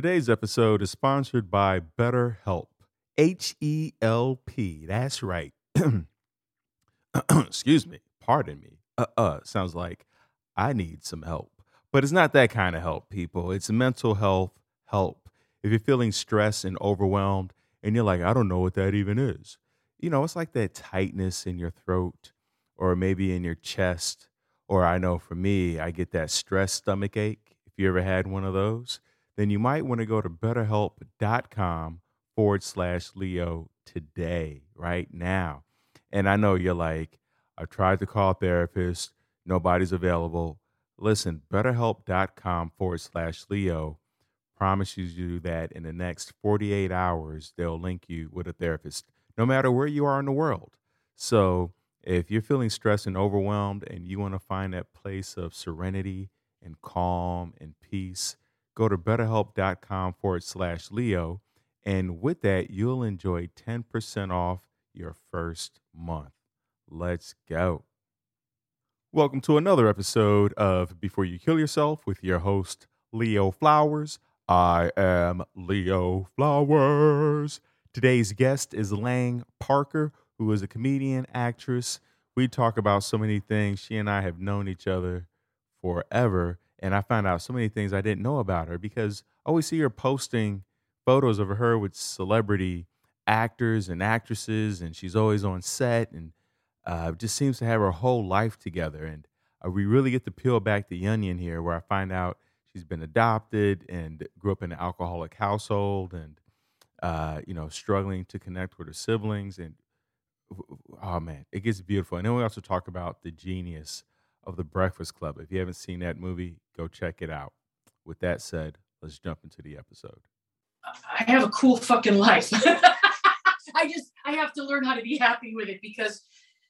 Today's episode is sponsored by BetterHelp. H E L P. That's right. Excuse me. Pardon me. Uh uh. Sounds like I need some help. But it's not that kind of help, people. It's mental health help. If you're feeling stressed and overwhelmed and you're like, I don't know what that even is, you know, it's like that tightness in your throat or maybe in your chest. Or I know for me, I get that stress stomach ache. If you ever had one of those, then you might want to go to betterhelp.com forward slash Leo today, right now. And I know you're like, I've tried to call a therapist, nobody's available. Listen, betterhelp.com forward slash Leo promises you that in the next 48 hours, they'll link you with a therapist, no matter where you are in the world. So if you're feeling stressed and overwhelmed and you want to find that place of serenity and calm and peace, go to betterhelp.com forward slash Leo. And with that, you'll enjoy 10% off your first month. Let's go. Welcome to another episode of Before You Kill Yourself with your host, Leo Flowers. I am Leo Flowers. Today's guest is Lang Parker, who is a comedian, actress. We talk about so many things. She and I have known each other forever, and I found out so many things I didn't know about her because I always see her posting photos of her with celebrity actors and actresses, and she's always on set and uh, just seems to have her whole life together. And uh, we really get to peel back the onion here, where I find out she's been adopted and grew up in an alcoholic household, and uh, you know, struggling to connect with her siblings. And oh man, it gets beautiful. And then we also talk about the genius of the Breakfast Club. If you haven't seen that movie, go check it out. With that said, let's jump into the episode. I have a cool fucking life. I just I have to learn how to be happy with it because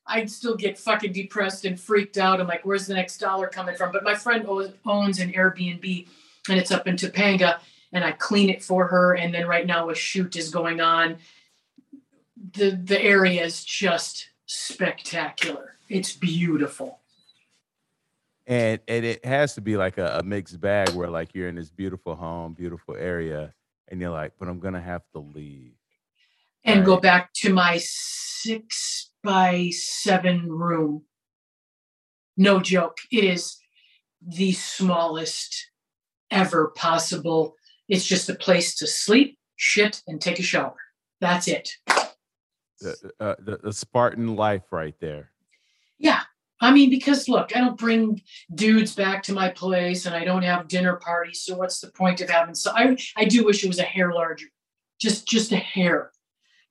I'd still get fucking depressed and freaked out. I'm like, where's the next dollar coming from? But my friend owns an Airbnb and it's up in Topanga and I clean it for her. And then right now a shoot is going on. The the area is just spectacular. It's beautiful. And and it has to be like a, a mixed bag where like you're in this beautiful home, beautiful area, and you're like, but I'm gonna have to leave. And right? go back to my six by seven room. No joke. It is the smallest ever possible. It's just a place to sleep, shit, and take a shower. That's it. The, uh, the, the Spartan life right there. Yeah. I mean, because look, I don't bring dudes back to my place and I don't have dinner parties. So what's the point of having so I, I do wish it was a hair larger. Just just a hair.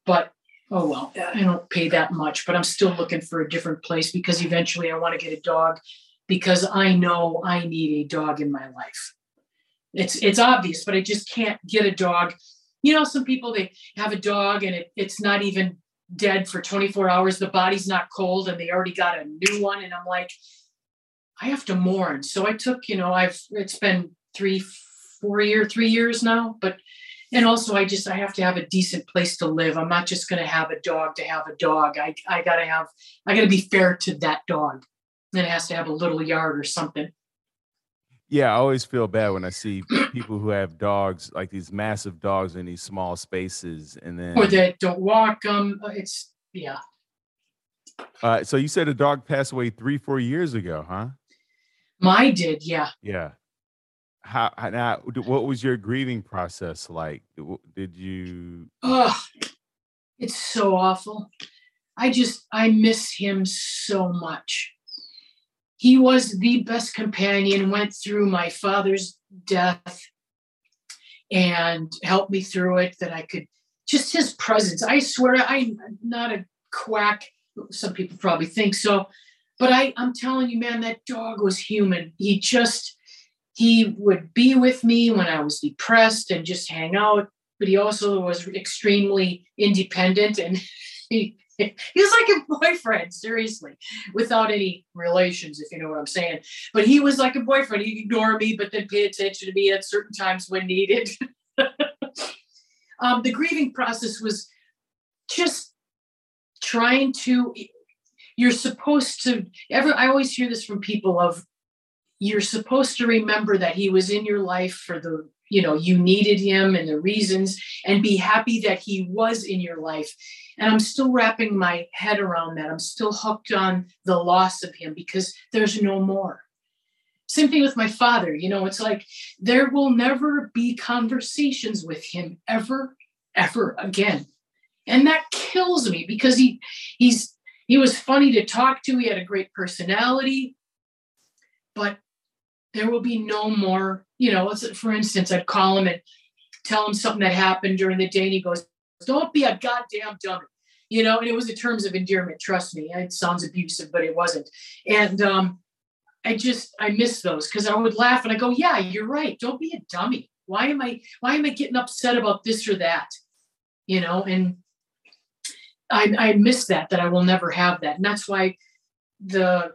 But oh well, I don't pay that much, but I'm still looking for a different place because eventually I want to get a dog because I know I need a dog in my life. It's it's obvious, but I just can't get a dog. You know, some people they have a dog and it, it's not even dead for 24 hours. The body's not cold and they already got a new one. And I'm like, I have to mourn. So I took, you know, I've it's been three, four year, three years now, but and also i just i have to have a decent place to live i'm not just going to have a dog to have a dog i, I gotta have i gotta be fair to that dog and it has to have a little yard or something yeah i always feel bad when i see people who have dogs like these massive dogs in these small spaces and then or that don't walk them um, it's yeah. Uh, so you said a dog passed away three four years ago huh? My did yeah. Yeah. How, now what was your grieving process like? Did you oh it's so awful. I just i miss him so much he was the best companion went through my father's death and helped me through it that i could just his presence i swear i'm not a quack some people probably think so but i i'm telling you man that dog was human he just he would be with me when I was depressed and just hang out. But he also was extremely independent and he, he was like a boyfriend, seriously, without any relations, if you know what I'm saying. But he was like a boyfriend. He'd ignore me, but then pay attention to me at certain times when needed. um, the grieving process was just trying to you're supposed to ever i always hear this from people of you're supposed to remember that he was in your life for the you know you needed him and the reasons and be happy that he was in your life. And i'm still wrapping my head around that. I'm still hooked on the loss of him because there's no more. Same thing with my father. You know it's like there will never be conversations with him ever ever again. And that kills me because he he's he was funny to talk to. He had a great personality. But there will be no more you know, for instance, I'd call him and tell him something that happened during the day, and he goes, "Don't be a goddamn dummy," you know. And it was in terms of endearment. Trust me, it sounds abusive, but it wasn't. And um, I just I miss those because I would laugh and I go, "Yeah, you're right. Don't be a dummy. Why am I Why am I getting upset about this or that?" You know, and I I miss that. That I will never have that, and that's why the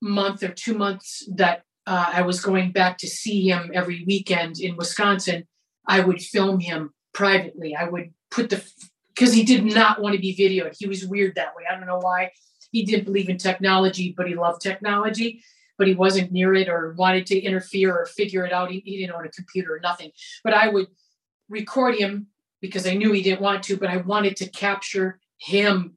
month or two months that uh, I was going back to see him every weekend in Wisconsin, I would film him privately. I would put the because he did not want to be videoed. He was weird that way. I don't know why. He didn't believe in technology, but he loved technology. But he wasn't near it or wanted to interfere or figure it out. He, he didn't own a computer or nothing. But I would record him because I knew he didn't want to, but I wanted to capture him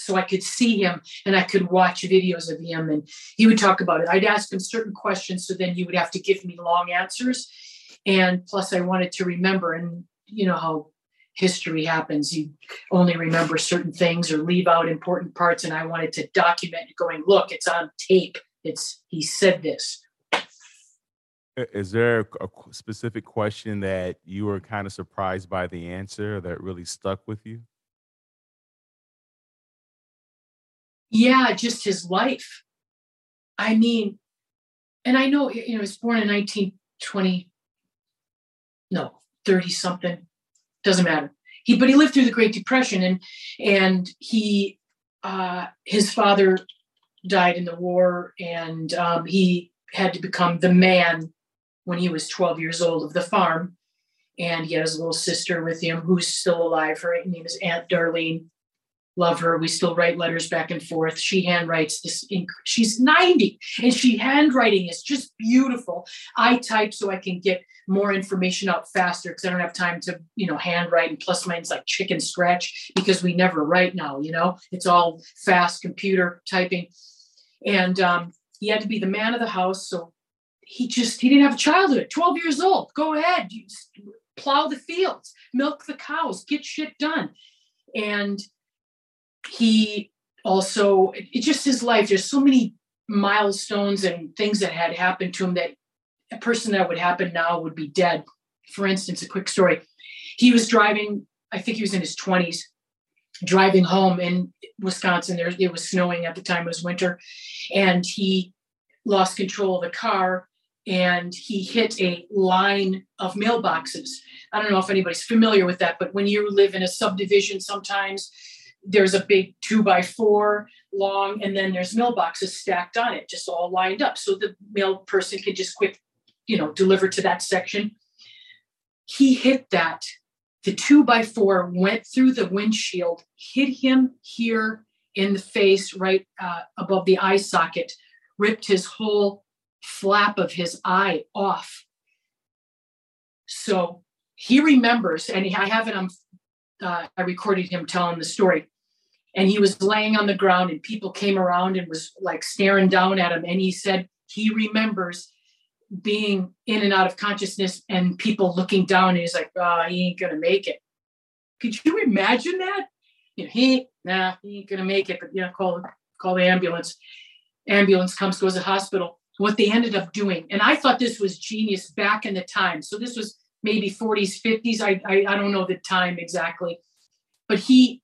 so I could see him and I could watch videos of him and he would talk about it. I'd ask him certain questions, so then he would have to give me long answers. And plus, I wanted to remember, and you know how history happens. You only remember certain things or leave out important parts. And I wanted to document it going, look, it's on tape. It's he said this. Is there a specific question that you were kind of surprised by the answer that really stuck with you? Yeah, just his life. I mean, and I know, you know, he was born in 1920, no, 30 something, doesn't matter. He, but he lived through the Great Depression and, and he, uh, his father died in the war and um, he had to become the man when he was 12 years old of the farm. And he has a little sister with him who's still alive. Her name is Aunt Darlene love her. We still write letters back and forth. She handwrites this. Inc- she's 90 and she handwriting is just beautiful. I type so I can get more information out faster because I don't have time to, you know, handwrite. And plus mine's like chicken scratch because we never write now, you know, it's all fast computer typing. And um, he had to be the man of the house. So he just, he didn't have a childhood, 12 years old. Go ahead. Plow the fields, milk the cows, get shit done. And he also it just his life there's so many milestones and things that had happened to him that a person that would happen now would be dead. For instance a quick story. He was driving i think he was in his 20s driving home in wisconsin. There it was snowing at the time it was winter and he lost control of the car and he hit a line of mailboxes. I don't know if anybody's familiar with that but when you live in a subdivision sometimes there's a big two by four long, and then there's mailboxes stacked on it, just all lined up. So the mail person can just quick, you know, deliver to that section. He hit that. The two by four went through the windshield, hit him here in the face, right uh, above the eye socket, ripped his whole flap of his eye off. So he remembers, and I have it on uh, I recorded him telling the story. And he was laying on the ground, and people came around and was like staring down at him. And he said he remembers being in and out of consciousness and people looking down. And he's like, oh, he ain't going to make it. Could you imagine that? You know, he, nah, he ain't going to make it, but yeah, call, call the ambulance. Ambulance comes, goes to hospital. What they ended up doing, and I thought this was genius back in the time. So this was maybe 40s, 50s. I, I, I don't know the time exactly. But he,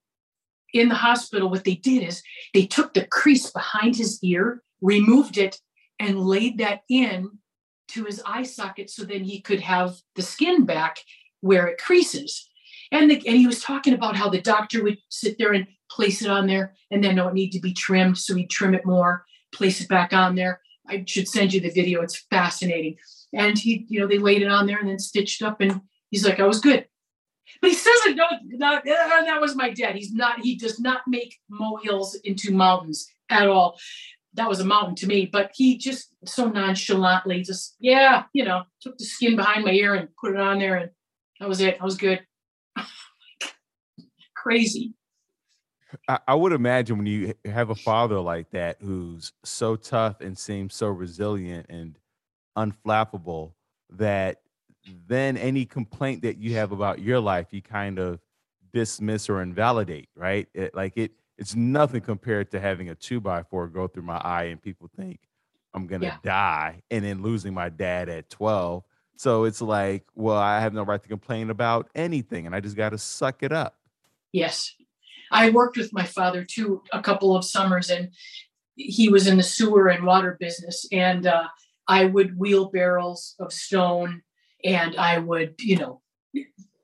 in the hospital, what they did is they took the crease behind his ear, removed it, and laid that in to his eye socket so then he could have the skin back where it creases. And, the, and he was talking about how the doctor would sit there and place it on there and then no, it need to be trimmed. So he'd trim it more, place it back on there. I should send you the video. It's fascinating. And he, you know, they laid it on there and then stitched up. And he's like, I was good. But he says it, no, not, uh, that was my dad. He's not, he does not make molehills into mountains at all. that was a mountain to me. But he just so nonchalantly just, yeah, you know, took the skin behind my ear and put it on there, and that was it. I was good. Crazy. I, I would imagine when you have a father like that who's so tough and seems so resilient and unflappable that then any complaint that you have about your life, you kind of dismiss or invalidate, right? It, like it, it's nothing compared to having a two by four go through my eye and people think I'm gonna yeah. die, and then losing my dad at 12. So it's like, well, I have no right to complain about anything, and I just got to suck it up. Yes, I worked with my father too a couple of summers, and he was in the sewer and water business, and uh, I would wheel barrels of stone, and I would, you know,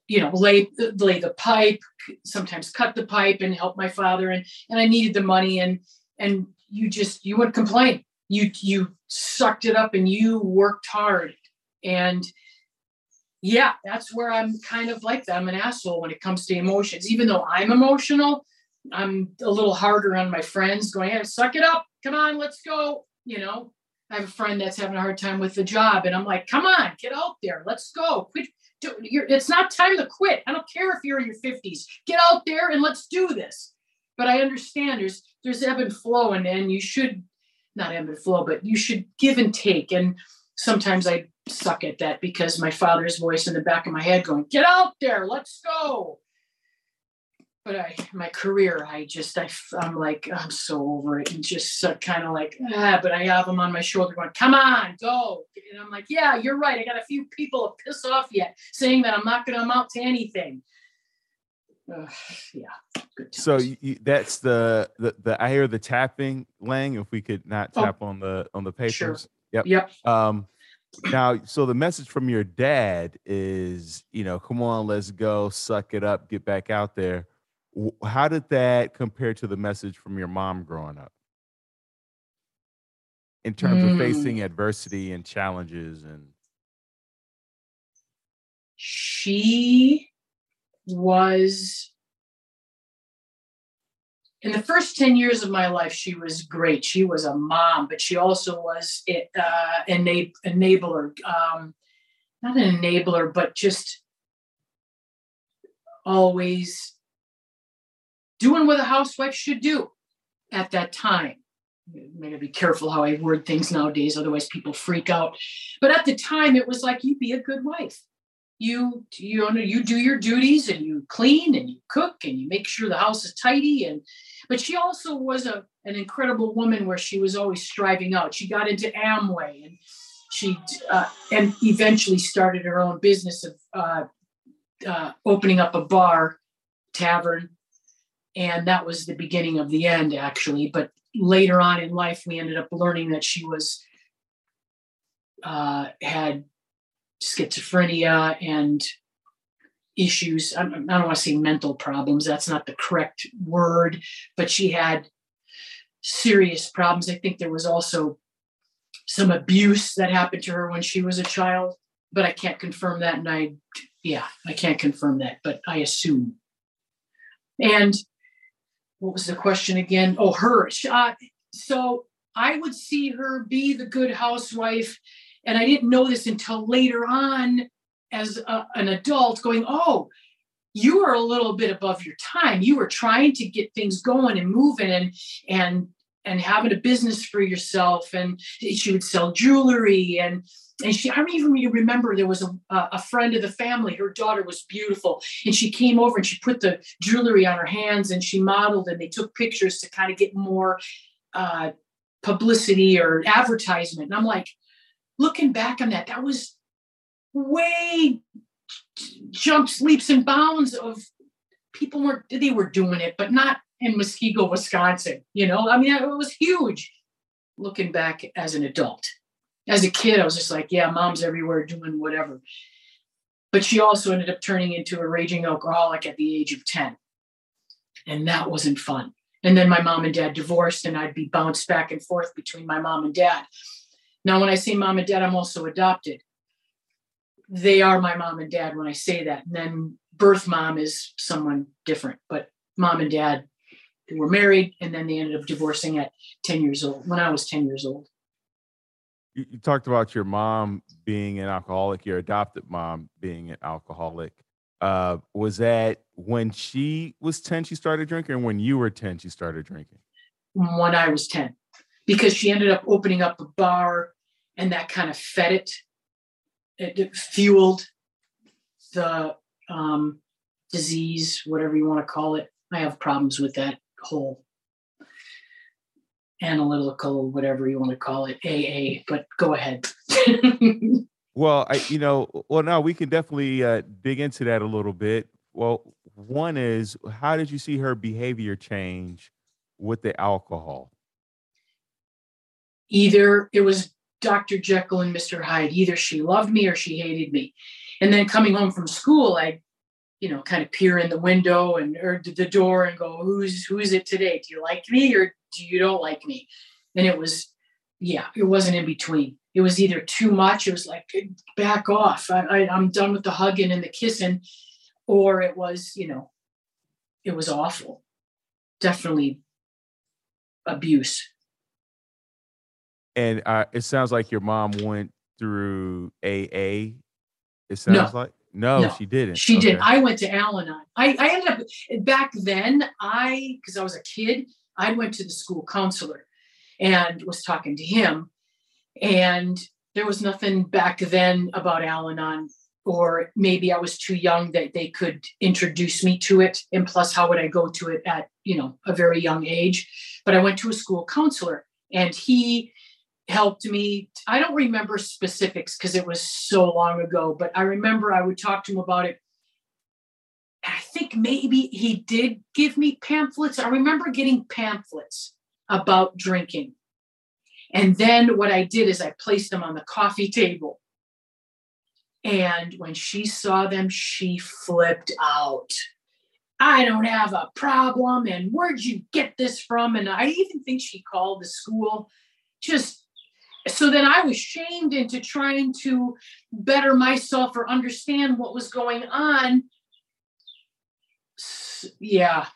you know, lay lay the pipe, sometimes cut the pipe and help my father. And and I needed the money and and you just you wouldn't complain. You you sucked it up and you worked hard. And yeah, that's where I'm kind of like that. I'm an asshole when it comes to emotions. Even though I'm emotional, I'm a little harder on my friends, going, hey, suck it up. Come on, let's go. You know, I have a friend that's having a hard time with the job, and I'm like, come on, get out there. Let's go. Quit it's not time to quit. I don't care if you're in your 50s. Get out there and let's do this. But I understand there's there's ebb and flow, and, and you should not ebb and flow, but you should give and take. And sometimes I suck at that because my father's voice in the back of my head going, "Get out there, let's go." but I, my career, I just, I, I'm like, I'm so over it, and just uh, kind of like, ah. But I have them on my shoulder, going, "Come on, go!" And I'm like, "Yeah, you're right. I got a few people to piss off yet, saying that I'm not going to amount to anything." Uh, yeah. So you, that's the, the the I hear the tapping, Lang. If we could not oh. tap oh, on the on the papers. Sure. Yep. Yep. Um, now, so the message from your dad is, you know, come on, let's go, suck it up, get back out there how did that compare to the message from your mom growing up in terms mm. of facing mm. adversity and challenges and she was in the first 10 years of my life she was great she was a mom but she also was uh, enab- enabler um, not an enabler but just always doing what a housewife should do at that time. Maybe be careful how I word things nowadays, otherwise people freak out. But at the time, it was like you be a good wife. You you know you do your duties and you clean and you cook and you make sure the house is tidy and but she also was a an incredible woman where she was always striving out. She got into Amway and she uh, and eventually started her own business of uh, uh, opening up a bar tavern and that was the beginning of the end actually but later on in life we ended up learning that she was uh, had schizophrenia and issues i don't want to say mental problems that's not the correct word but she had serious problems i think there was also some abuse that happened to her when she was a child but i can't confirm that and i yeah i can't confirm that but i assume and what was the question again? Oh, her. Uh, so I would see her be the good housewife. And I didn't know this until later on as a, an adult going, oh, you were a little bit above your time. You were trying to get things going and moving and, and, and having a business for yourself. And she would sell jewelry and and she, I don't even remember there was a, a friend of the family. Her daughter was beautiful, and she came over and she put the jewelry on her hands and she modeled, and they took pictures to kind of get more uh, publicity or advertisement. And I'm like, looking back on that, that was way jumps, leaps, and bounds of people were they were doing it, but not in Muskego, Wisconsin. You know, I mean, it was huge. Looking back as an adult as a kid, I was just like, yeah, mom's everywhere doing whatever. But she also ended up turning into a raging alcoholic at the age of 10. And that wasn't fun. And then my mom and dad divorced, and I'd be bounced back and forth between my mom and dad. Now, when I say mom and dad, I'm also adopted. They are my mom and dad when I say that. And then birth mom is someone different, but mom and dad They were married and then they ended up divorcing at 10 years old when I was 10 years old. You, you talked about your mom being an alcoholic, your adopted mom being an alcoholic. Uh, was that when she was 10 she started drinking or when you were 10 she started drinking? When I was 10. Because she ended up opening up a bar and that kind of fed it. It, fueled the um, disease, whatever you want to call it. I have problems with that whole analytical, whatever you want to call it, AA. But go ahead. well, I, you know, well, now we can definitely uh, dig into that a little bit. Well, one is how did you see her behavior change with the alcohol? Either it was Dr. Jekyll and Mr. Hyde. Either she loved me or she hated me. And then coming home from school, I, you know, kind of peer in the window and or the door and go, "Who's who's it today? Do you like me or do you don't like me?" And it was, yeah, it wasn't in between. It was either too much. It was like, back off. I, I, I'm done with the hugging and the kissing, or it was, you know, it was awful. Definitely abuse and uh, it sounds like your mom went through AA. It sounds no. like no, no, she didn't. She okay. did. I went to Al-Anon. I, I ended up back then. I because I was a kid. I went to the school counselor and was talking to him, and there was nothing back then about Al-Anon, or maybe I was too young that they could introduce me to it. And plus, how would I go to it at you know a very young age? But I went to a school counselor, and he helped me. I don't remember specifics because it was so long ago, but I remember I would talk to him about it. I think maybe he did give me pamphlets. I remember getting pamphlets about drinking. And then what I did is I placed them on the coffee table. And when she saw them, she flipped out. I don't have a problem. And where'd you get this from? And I even think she called the school just so then I was shamed into trying to better myself or understand what was going on. Yeah,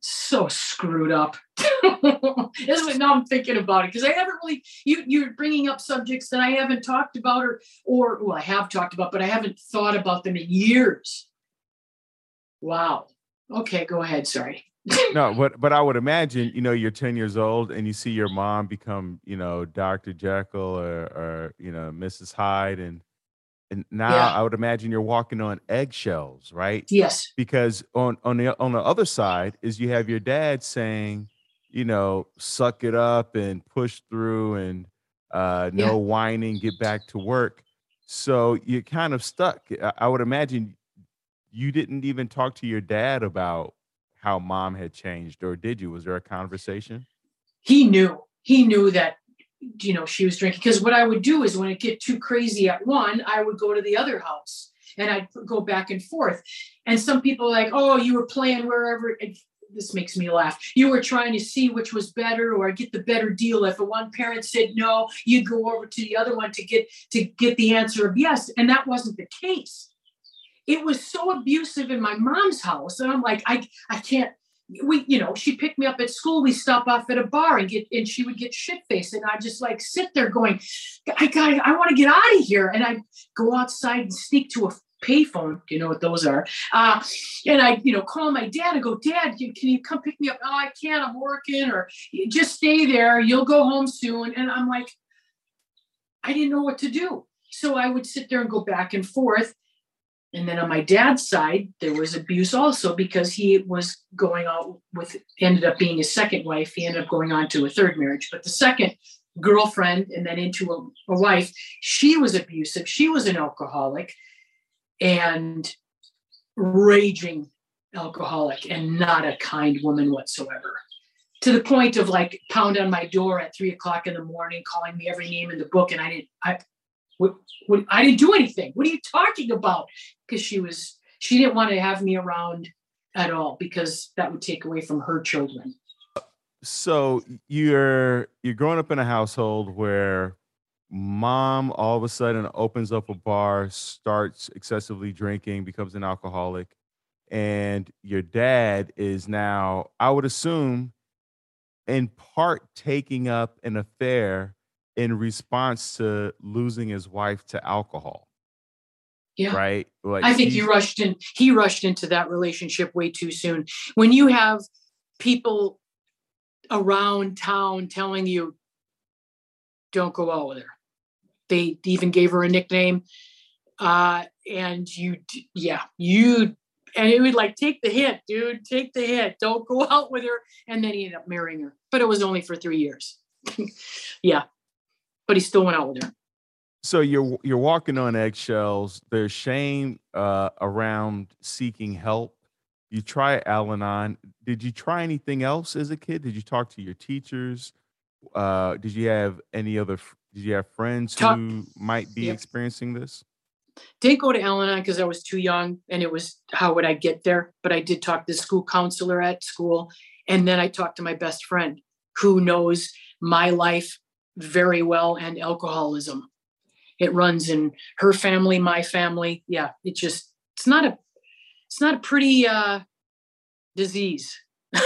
so screwed up. this is now I'm thinking about it because I haven't really. You you're bringing up subjects that I haven't talked about or or well I have talked about, but I haven't thought about them in years. Wow. Okay, go ahead. Sorry no, but but I would imagine, you know, you're 10 years old and you see your mom become, you know, Dr. Jekyll or or you know, Mrs. Hyde and and now yeah. I would imagine you're walking on eggshells, right? Yes. Because on on the on the other side is you have your dad saying, you know, suck it up and push through and uh no yeah. whining, get back to work. So you're kind of stuck. I, I would imagine you didn't even talk to your dad about how mom had changed, or did you? Was there a conversation? He knew. He knew that you know she was drinking because what I would do is when it get too crazy at one, I would go to the other house and I'd go back and forth. And some people like, oh, you were playing wherever. this makes me laugh. You were trying to see which was better or get the better deal. If one parent said no, you'd go over to the other one to get to get the answer of yes, and that wasn't the case it was so abusive in my mom's house. And I'm like, I, I can't, we, you know, she picked me up at school. We stop off at a bar and get, and she would get shit faced. And I just like sit there going, I got, I want to get out of here. And I go outside and sneak to a payphone. You know what those are? Uh, and I, you know, call my dad and go, Dad, can you come pick me up? Oh, I can't. I'm working. Or just stay there. You'll go home soon. And I'm like, I didn't know what to do. So I would sit there and go back and forth. And then on my dad's side, there was abuse also because he was going out with, ended up being his second wife. He ended up going on to a third marriage. But the second girlfriend and then into a, a wife, she was abusive. She was an alcoholic and raging alcoholic and not a kind woman whatsoever. To the point of like pound on my door at three o'clock in the morning, calling me every name in the book. And I didn't, I, what, what, I didn't do anything. What are you talking about? Because she was, she didn't want to have me around at all because that would take away from her children. So you're you're growing up in a household where mom all of a sudden opens up a bar, starts excessively drinking, becomes an alcoholic, and your dad is now, I would assume, in part taking up an affair in response to losing his wife to alcohol. Yeah. Right. Like I think he rushed in, he rushed into that relationship way too soon. When you have people around town telling you, don't go out with her. They even gave her a nickname. Uh, and you, yeah, you, and it would like, take the hit, dude, take the hit. Don't go out with her. And then he ended up marrying her, but it was only for three years. yeah. But he still went out with her. So you're you're walking on eggshells. There's shame uh, around seeking help. You try Al-Anon. Did you try anything else as a kid? Did you talk to your teachers? Uh, did you have any other? Did you have friends talk, who might be yep. experiencing this? Didn't go to Al-Anon because I was too young, and it was how would I get there? But I did talk to the school counselor at school, and then I talked to my best friend who knows my life very well and alcoholism it runs in her family, my family. Yeah, it just it's not a it's not a pretty uh, disease.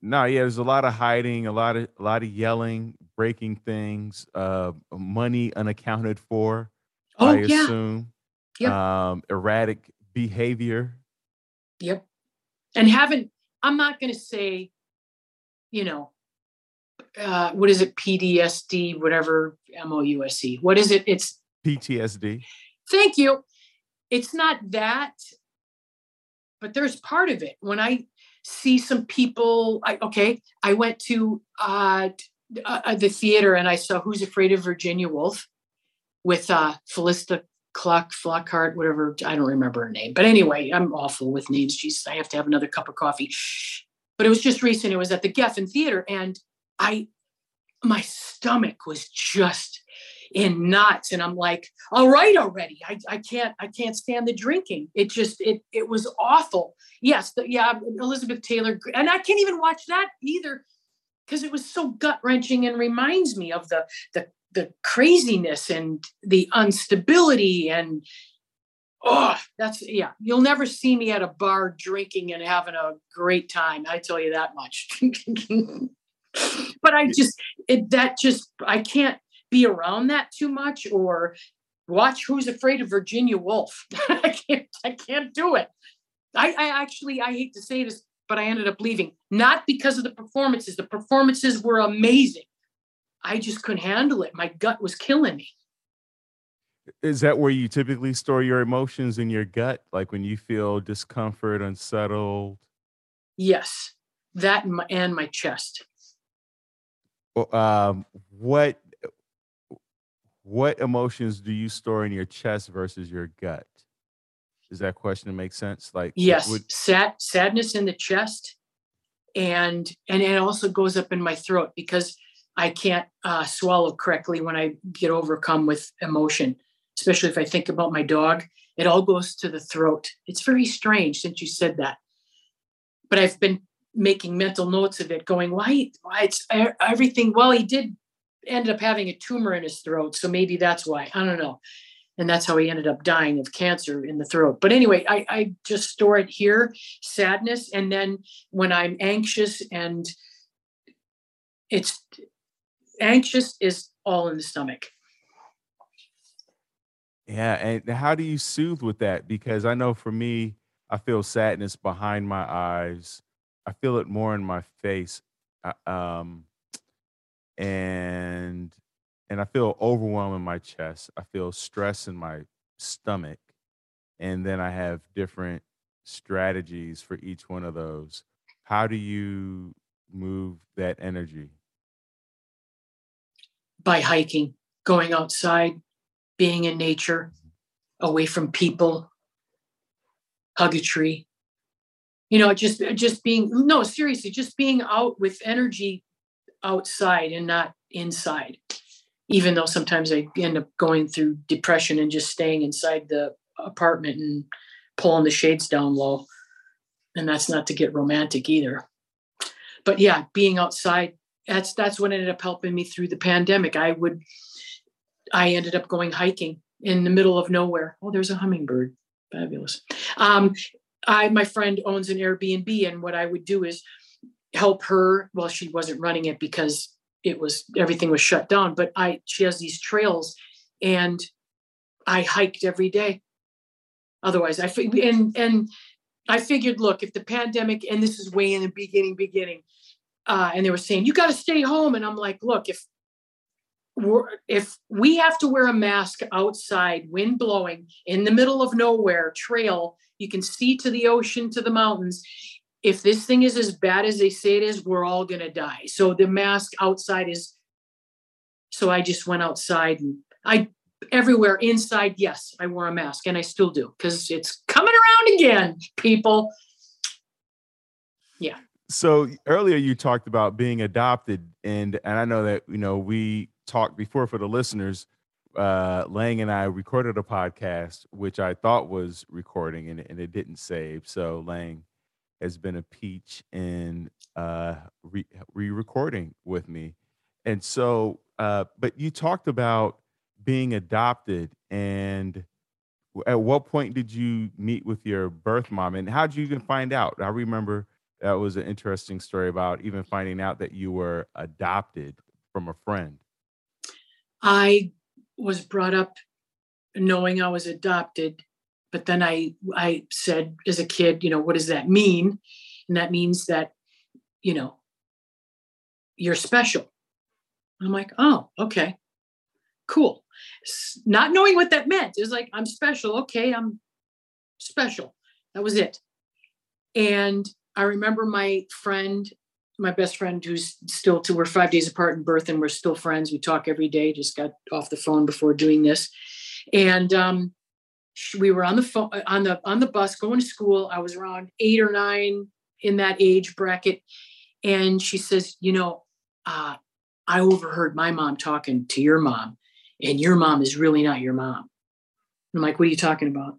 no, yeah, there's a lot of hiding, a lot of a lot of yelling, breaking things, uh, money unaccounted for. Oh, I yeah. assume. Yep. Um, erratic behavior. Yep. And haven't I'm not going to say, you know, uh, what is it? PDSD, whatever M O U S E. What is it? It's PTSD. Thank you. It's not that, but there's part of it. When I see some people, I, okay, I went to uh, uh, the theater and I saw Who's Afraid of Virginia Woolf with uh, Felista Cluck, Flockhart, whatever. I don't remember her name. But anyway, I'm awful with names. Jesus, I have to have another cup of coffee. But it was just recent. It was at the Geffen Theater. And I, my stomach was just in knots and i'm like all right already. I, I can't i can't stand the drinking. It just it it was awful. Yes the, yeah elizabeth taylor and i can't even watch that either because it was so gut wrenching and reminds me of the the the craziness and the instability and oh that's yeah you'll never see me at a bar drinking and having a great time i tell you that much but I just it, that just I can't be around that too much or watch Who's Afraid of Virginia Woolf. I can't I can't do it. I, I actually I hate to say this, but I ended up leaving not because of the performances. The performances were amazing. I just couldn't handle it. My gut was killing me. Is that where you typically store your emotions in your gut? Like when you feel discomfort, unsettled? Yes, that and my, and my chest um, what what emotions do you store in your chest versus your gut? Does that question make sense? Like yes, would... sad sadness in the chest, and and it also goes up in my throat because I can't uh, swallow correctly when I get overcome with emotion, especially if I think about my dog. It all goes to the throat. It's very strange since you said that. But I've been making mental notes of it, going, why, why it's everything. Well, he did end up having a tumor in his throat. So maybe that's why. I don't know. And that's how he ended up dying of cancer in the throat. But anyway, I, I just store it here, sadness. And then when I'm anxious and it's anxious is all in the stomach. Yeah. And how do you soothe with that? Because I know for me, I feel sadness behind my eyes I feel it more in my face, uh, um, and and I feel overwhelmed in my chest. I feel stress in my stomach, and then I have different strategies for each one of those. How do you move that energy? By hiking, going outside, being in nature, away from people, hug a tree you know just just being no seriously just being out with energy outside and not inside. Even though sometimes i end up going through depression and just staying inside the apartment and pulling the shades down low. And that's not to get romantic either. But yeah being outside that's that's what ended up helping me through the pandemic. I would i ended up going hiking in the middle of nowhere. Oh there's a hummingbird. Fabulous. Um, I my friend owns an Airbnb, and what I would do is help her. Well, she wasn't running it because it was everything was shut down, but I she has these trails and I hiked every day. Otherwise, I and and I figured, look, if the pandemic and this is way in the beginning, beginning, uh, and they were saying you got to stay home, and I'm like, look, if if we have to wear a mask outside, wind blowing in the middle of nowhere, trail, you can see to the ocean, to the mountains. If this thing is as bad as they say it is, we're all gonna die. So the mask outside is. So I just went outside and I everywhere inside. Yes, I wore a mask and I still do because it's coming around again, people. Yeah. So earlier you talked about being adopted, and and I know that you know we talked before for the listeners. Uh, Lang and I recorded a podcast, which I thought was recording, and, and it didn't save. So Lang has been a peach in uh, re recording with me, and so. Uh, but you talked about being adopted, and at what point did you meet with your birth mom, and how did you even find out? I remember that was an interesting story about even finding out that you were adopted from a friend. I was brought up knowing I was adopted, but then I I said as a kid, you know, what does that mean? And that means that, you know, you're special. I'm like, oh, okay, cool. Not knowing what that meant. It was like, I'm special. Okay, I'm special. That was it. And I remember my friend, my best friend, who's still to we're five days apart in birth, and we're still friends. We talk every day. Just got off the phone before doing this, and um, we were on the phone on the on the bus going to school. I was around eight or nine in that age bracket, and she says, "You know, uh, I overheard my mom talking to your mom, and your mom is really not your mom." I'm like, "What are you talking about?"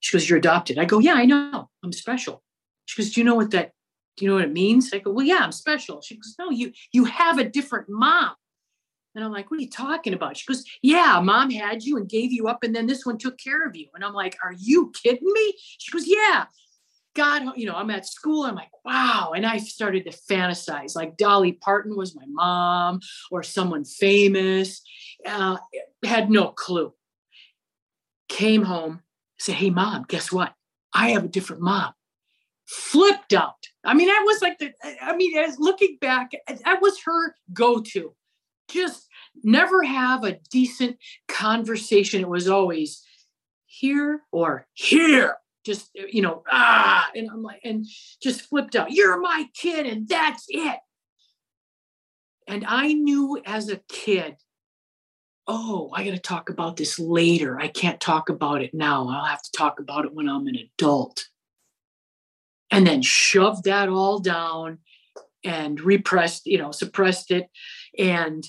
She goes, "You're adopted." I go, "Yeah, I know. I'm special." She goes, Do you know what that do you know what it means? I go, Well, yeah, I'm special. She goes, No, you you have a different mom. And I'm like, What are you talking about? She goes, Yeah, mom had you and gave you up, and then this one took care of you. And I'm like, Are you kidding me? She goes, Yeah. God, you know, I'm at school. I'm like, wow. And I started to fantasize like Dolly Parton was my mom or someone famous. Uh, had no clue. Came home, said, Hey, mom, guess what? I have a different mom flipped out. I mean, that was like the, I mean, as looking back, that was her go to. Just never have a decent conversation. It was always here or here. Just, you know, ah, and I'm like, and just flipped out. You're my kid, and that's it. And I knew as a kid, oh, I got to talk about this later. I can't talk about it now. I'll have to talk about it when I'm an adult and then shoved that all down and repressed, you know, suppressed it and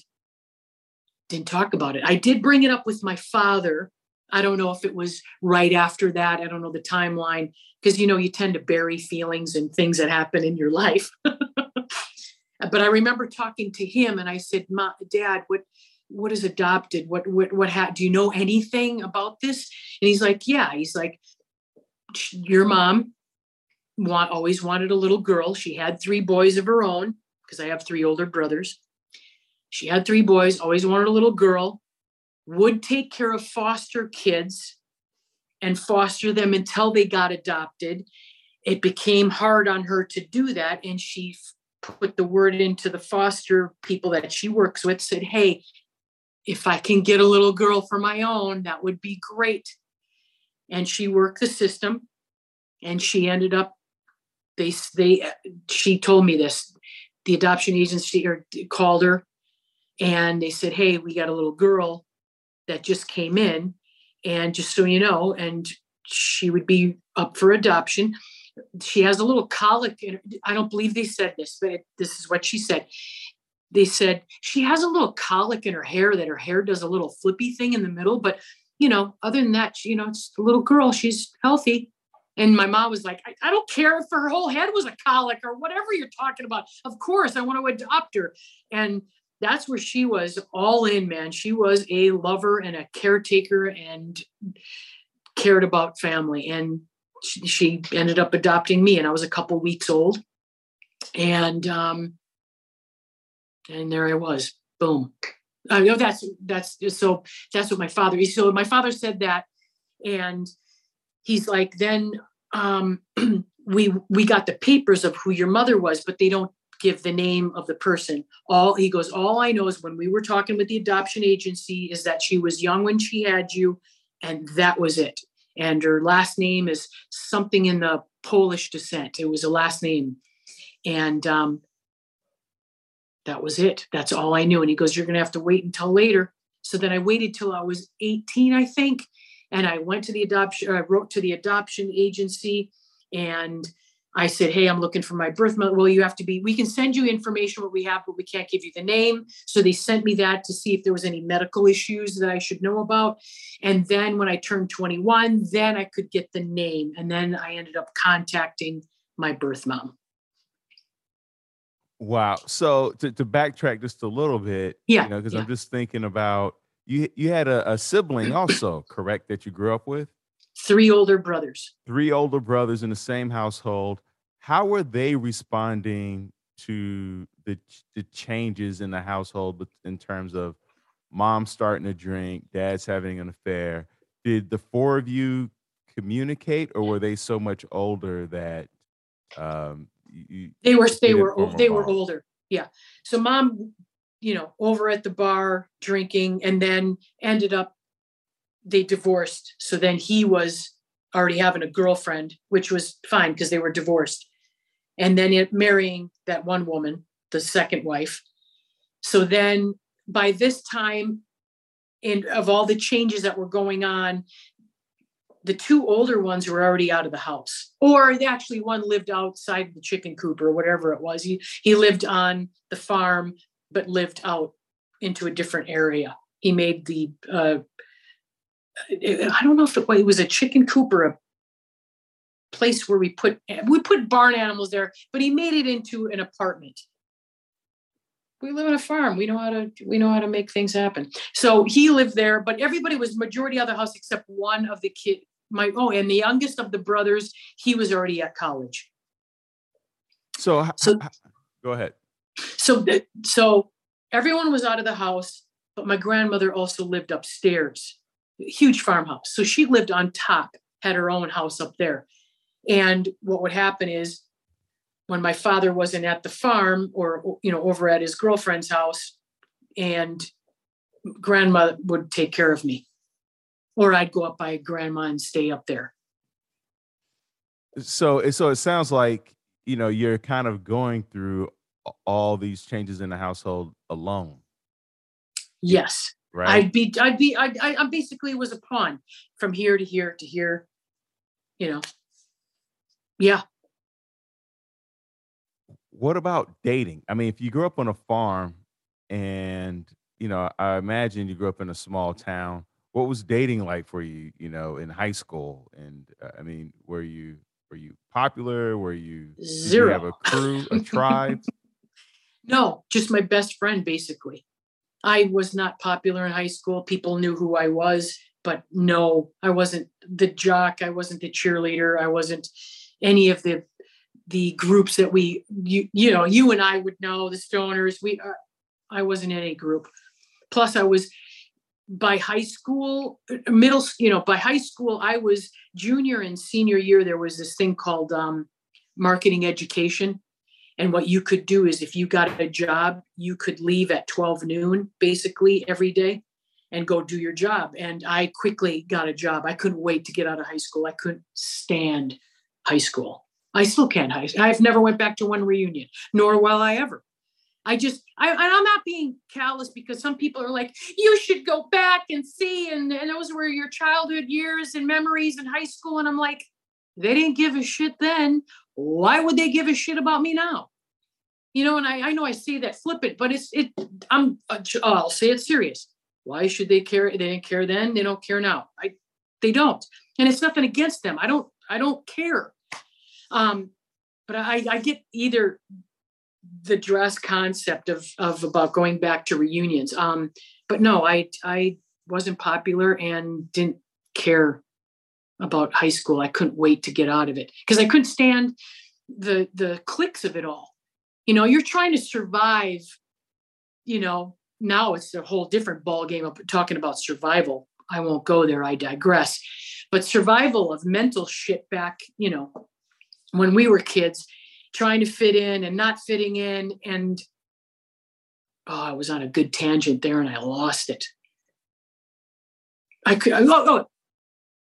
didn't talk about it. I did bring it up with my father. I don't know if it was right after that. I don't know the timeline because you know you tend to bury feelings and things that happen in your life. but I remember talking to him and I said, "Dad, what what is adopted? What what what ha- do you know anything about this?" And he's like, "Yeah." He's like, "Your mom want always wanted a little girl. She had three boys of her own because I have three older brothers. She had three boys, always wanted a little girl, would take care of foster kids and foster them until they got adopted. It became hard on her to do that. And she put the word into the foster people that she works with, said, Hey, if I can get a little girl for my own, that would be great. And she worked the system and she ended up they they uh, she told me this. The adoption agency or called her and they said hey we got a little girl that just came in and just so you know and she would be up for adoption. She has a little colic in her, i don't believe they said this but this is what she said. They said she has a little colic in her hair that her hair does a little flippy thing in the middle but you know other than that she, you know it's a little girl she's healthy and my mom was like, I, I, don't care if her whole head was a colic or whatever you're talking about. Of course, I want to adopt her. And that's where she was all in, man. She was a lover and a caretaker and cared about family. And she, she ended up adopting me, and I was a couple weeks old. and um, and there I was. Boom. I know that's that's so that's what my father. So my father said that, and he's like, then um, we we got the papers of who your mother was, but they don't give the name of the person. All he goes, all I know is when we were talking with the adoption agency is that she was young when she had you, and that was it. And her last name is something in the Polish descent. It was a last name, and um, that was it. That's all I knew. And he goes, You're going to have to wait until later. So then I waited till I was 18, I think. And I went to the adoption, I wrote to the adoption agency and I said, Hey, I'm looking for my birth mother. Well, you have to be, we can send you information what we have, but we can't give you the name. So they sent me that to see if there was any medical issues that I should know about. And then when I turned 21, then I could get the name. And then I ended up contacting my birth mom. Wow. So to, to backtrack just a little bit, yeah, you know, because yeah. I'm just thinking about you. You had a, a sibling also, correct? That you grew up with. Three older brothers. Three older brothers in the same household. How were they responding to the the changes in the household, in terms of mom starting to drink, dad's having an affair? Did the four of you communicate, or were they so much older that um, you, they were they were they were older. Yeah. So mom, you know, over at the bar drinking, and then ended up they divorced. So then he was already having a girlfriend, which was fine because they were divorced, and then it, marrying that one woman, the second wife. So then by this time, and of all the changes that were going on, the two older ones were already out of the house or actually one lived outside the chicken coop or whatever it was he he lived on the farm but lived out into a different area he made the uh, i don't know if it, it was a chicken coop or a place where we put we put barn animals there but he made it into an apartment we live on a farm we know how to we know how to make things happen so he lived there but everybody was majority of the house except one of the kid my oh, and the youngest of the brothers, he was already at college. So, so go ahead. So, so everyone was out of the house, but my grandmother also lived upstairs, huge farmhouse. So she lived on top, had her own house up there. And what would happen is when my father wasn't at the farm or you know over at his girlfriend's house and grandma would take care of me or I'd go up by grandma and stay up there. So, so it sounds like you know you're kind of going through all these changes in the household alone. Yes, right. I'd be, I'd be, I, I basically was a pawn from here to here to here. You know, yeah. What about dating? I mean, if you grew up on a farm, and you know, I imagine you grew up in a small town what was dating like for you you know in high school and uh, i mean were you were you popular were you zero you have a crew a tribe no just my best friend basically. I was not popular in high school. People knew who i was but no i wasn't the jock. I wasn't the cheerleader. I wasn't any of the the groups that we you you know you and i would know the stoners. We uh, i wasn't in any group. Plus i was by high school, middle, you know, by high school, I was junior and senior year. There was this thing called um, marketing education. And what you could do is if you got a job, you could leave at 12 noon basically every day and go do your job. And I quickly got a job. I couldn't wait to get out of high school. I couldn't stand high school. I still can't. high. I've never went back to one reunion, nor will I ever. I just, I, I'm not being callous because some people are like, you should go back and see, and, and those were your childhood years and memories in high school. And I'm like, they didn't give a shit then. Why would they give a shit about me now? You know, and I, I know I say that flippant, but it's, it, I'm, uh, I'll say it serious. Why should they care? They didn't care then. They don't care now. I, they don't. And it's nothing against them. I don't, I don't care. Um, but I, I get either the dress concept of of about going back to reunions. Um, but no, I I wasn't popular and didn't care about high school. I couldn't wait to get out of it because I couldn't stand the the cliques of it all. You know, you're trying to survive, you know, now it's a whole different ball game of talking about survival. I won't go there, I digress. But survival of mental shit back, you know, when we were kids, trying to fit in and not fitting in. And oh, I was on a good tangent there and I lost it. I could, oh, oh,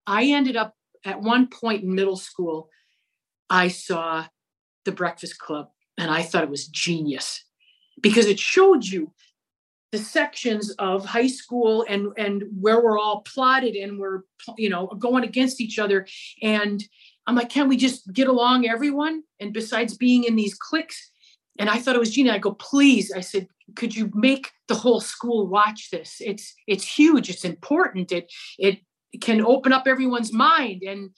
I ended up at one point in middle school, I saw the Breakfast Club and I thought it was genius because it showed you the sections of high school and and where we're all plotted and we're you know going against each other. And i'm like can we just get along everyone? And besides being in these cliques and i thought it was genius i go please i said could you make the whole school watch this? It's it's huge it's important it it can open up everyone's mind and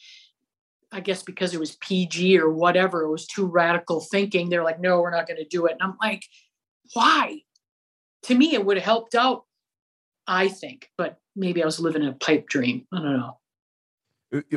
I guess because it was PG or whatever, it was too radical thinking. They're like, no, we're not going to do it. And I'm like, why? To me, it would have helped out, I think, but maybe I was living in a pipe dream. I don't know.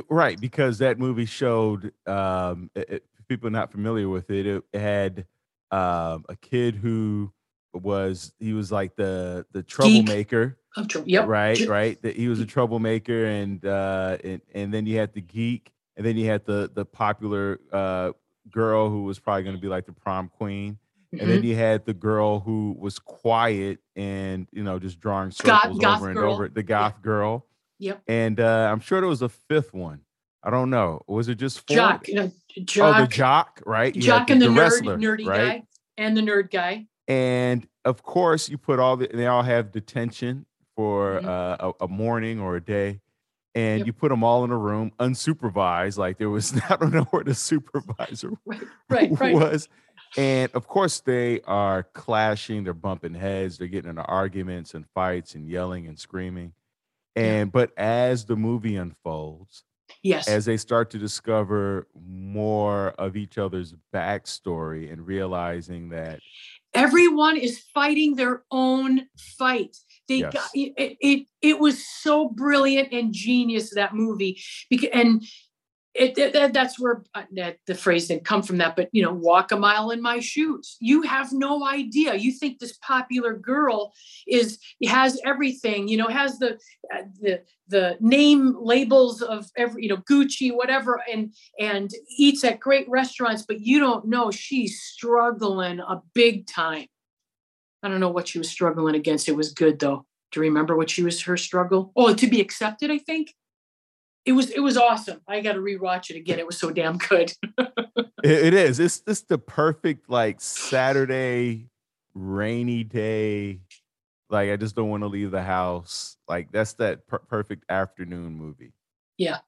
Right, because that movie showed um, it, people not familiar with it. It had um, a kid who was he was like the the troublemaker. Yep. Right, right. That he was a troublemaker, and uh, and and then you had the geek, and then you had the the popular uh, girl who was probably going to be like the prom queen, mm-hmm. and then mm-hmm. you had the girl who was quiet and you know just drawing circles goth, over and girl. over the goth yeah. girl. Yep. And uh, I'm sure there was a fifth one. I don't know. Was it just four? Jock? You know, jock. Oh, the jock, right? You jock the, and the, the nerd, wrestler, nerdy right? guy, and the nerd guy. And of course, you put all the. They all have detention for mm-hmm. uh, a, a morning or a day and yep. you put them all in a room unsupervised like there was i don't know where the supervisor right, right, right. was and of course they are clashing they're bumping heads they're getting into arguments and fights and yelling and screaming and yeah. but as the movie unfolds yes as they start to discover more of each other's backstory and realizing that everyone is fighting their own fight they yes. got it, it it was so brilliant and genius that movie because and it, it, that's where uh, the phrase didn't come from that but you know walk a mile in my shoes. You have no idea. You think this popular girl is has everything you know has the uh, the the name labels of every you know gucci whatever and and eats at great restaurants but you don't know she's struggling a big time. I don't know what she was struggling against. It was good though. Do you remember what she was her struggle? Oh to be accepted i think it was it was awesome. I got to rewatch it again. It was so damn good. it, it is. It's it's the perfect like Saturday rainy day. Like I just don't want to leave the house. Like that's that per- perfect afternoon movie. Yeah.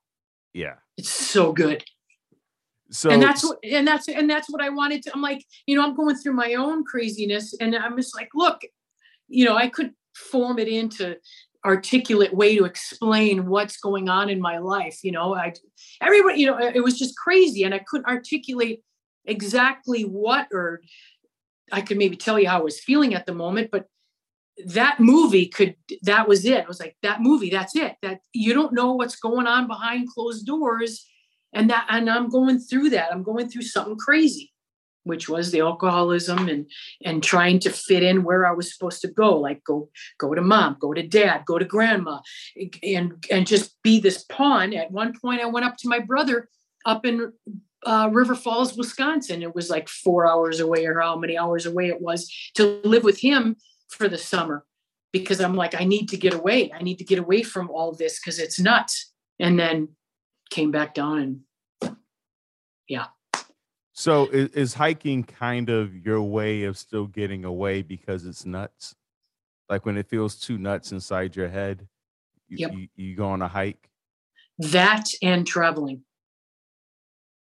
Yeah. It's so good. So and that's what and that's and that's what I wanted to. I'm like, you know, I'm going through my own craziness, and I'm just like, look, you know, I could form it into articulate way to explain what's going on in my life you know? I everybody you know it was just crazy and i couldn't articulate exactly what or i could maybe tell you how i was feeling at the moment but that movie could that was it. I was like that movie that's it. That you don't know what's going on behind closed doors and that and i'm going through that. I'm going through something crazy which was the alcoholism and and trying to fit in where I was supposed to go, like go go to mom, go to dad, go to grandma, and and just be this pawn. At one point, I went up to my brother up in uh, River Falls, Wisconsin. It was like four hours away, or how many hours away it was to live with him for the summer, because I'm like, I need to get away. I need to get away from all this because it's nuts. And then came back down and yeah so is, is, hiking kind of your way of still getting away because it's nuts? Like when it feels too nuts inside your head, you, yep. you, you go on a hike? That and traveling.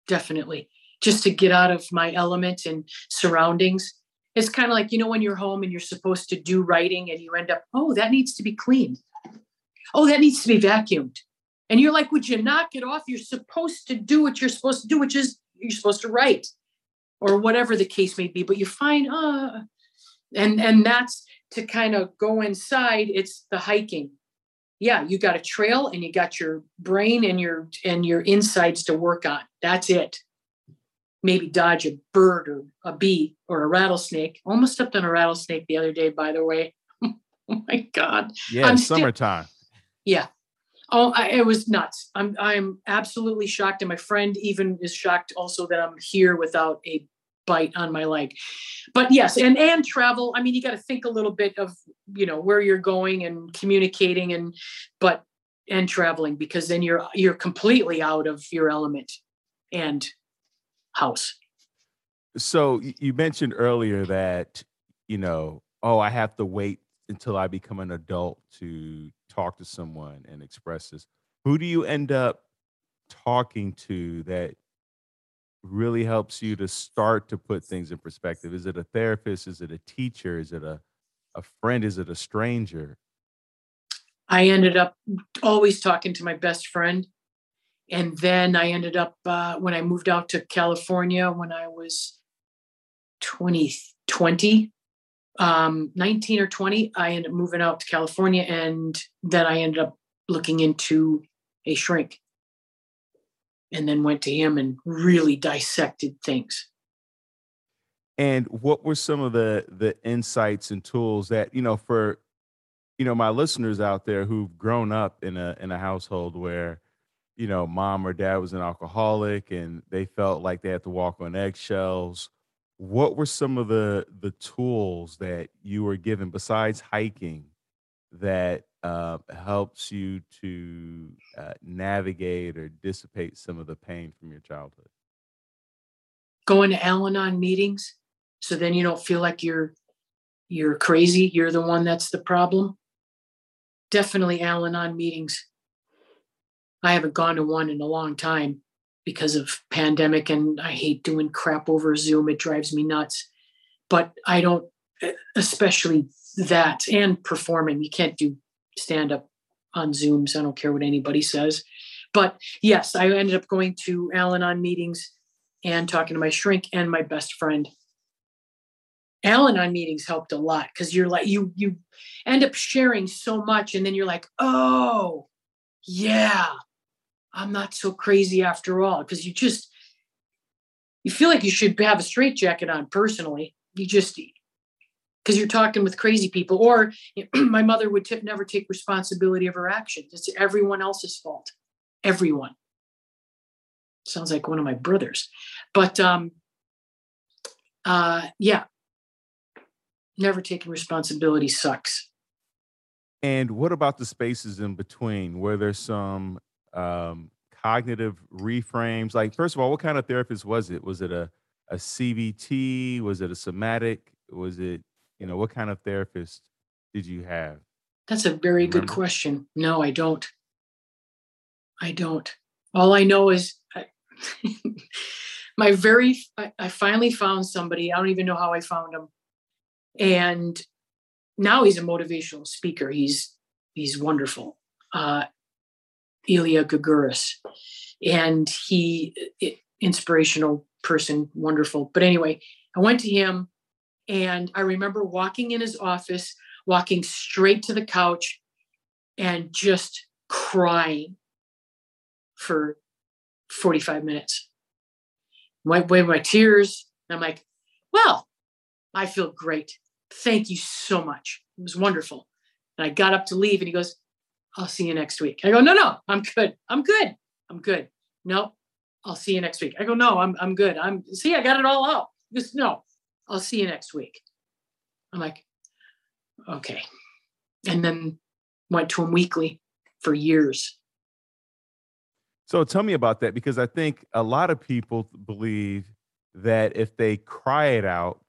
Definitely. Just to get out of my element and surroundings. It's kind of like, you know, when you're home and you're supposed to do writing and you end up, oh, that needs to be cleaned. Oh, that needs to be vacuumed. And you're like, would you knock it off? You're supposed to do what you're supposed to do, which is you're supposed to write or whatever the case may be but you find uh and and that's to kind of go inside it's the hiking yeah you got a trail and you got your brain and your and your insides to work on that's it maybe dodge a bird or a bee or a rattlesnake. Almost stepped on a rattlesnake the other day, by the way. oh my God. Yeah, I'm summertime. yeah. Oh, I, it was nuts. I'm I'm absolutely shocked, and my friend even is shocked also that I'm here without a bite on my leg. But yes, and and travel. I mean, you got to think a little bit of you know where you're going and communicating, and but and traveling because then you're you're completely out of your element and house. So you mentioned earlier that you know, oh, I have to wait until I become an adult to talk to someone and express this, who do you end up talking to that really helps you to start to put things in perspective? Is it a therapist? Is it a teacher? Is it a, a friend? Is it a stranger? I ended up always talking to my best friend. And then I ended up, uh, when I moved out to California when I was 20, 20 um, 19 or 20, I ended up moving out to California and then I ended up looking into a shrink and then went to him and really dissected things. And what were some of the the insights and tools that, you know, for you know, my listeners out there who've grown up in a in a household where, you know, mom or dad was an alcoholic and they felt like they had to walk on eggshells what were some of the the tools that you were given besides hiking that uh, helps you to uh, navigate or dissipate some of the pain from your childhood? Going to Al-Anon meetings, so then you don't feel like you're you're crazy. You're the one that's the problem. Definitely Al-Anon meetings. I haven't gone to one in a long time, because of pandemic and I hate doing crap over Zoom. It drives me nuts. But I don't especially that and performing. You can't do stand up on Zooms. I don't care what anybody says. But yes, I ended up going to Al Anon meetings and talking to my shrink and my best friend. Al Anon meetings helped a lot because you're like you you end up sharing so much and then you're like, oh yeah, I'm not so crazy after all. Because you just you feel like you should have a straitjacket on personally. You just because you're talking with crazy people. Or my mother would t- never take responsibility of her actions. It's everyone else's fault. Everyone. Sounds like one of my brothers. But um uh yeah. Never taking responsibility sucks. And what about the spaces in between where there's some um, cognitive reframes? Like, first of all, what kind of therapist was it? Was it a a CBT? Was it a somatic? Was it, you know, what kind of therapist did you have? That's a very good question. No, I don't. I don't. All I know is I, my very, I, I finally found somebody. I don't even know how I found him. And now he's a motivational speaker. He's, he's wonderful. Uh, Ilya Gaguris. And he, inspirational person, wonderful. But anyway, I went to him and I remember walking in his office, walking straight to the couch and just crying for 45 minutes. Wipe away my tears. And I'm like, well, I feel great. Thank you so much. It was wonderful. And I got up to leave and he goes, I'll see you next week. I go, no, no, I'm good. I'm good. I'm good. No, I'll see you next week. I go, no, I'm I'm good. I'm see, I got it all out. Just no, I'll see you next week. I'm like, okay. And then went to him weekly for years. So tell me about that because I think a lot of people believe that if they cry it out,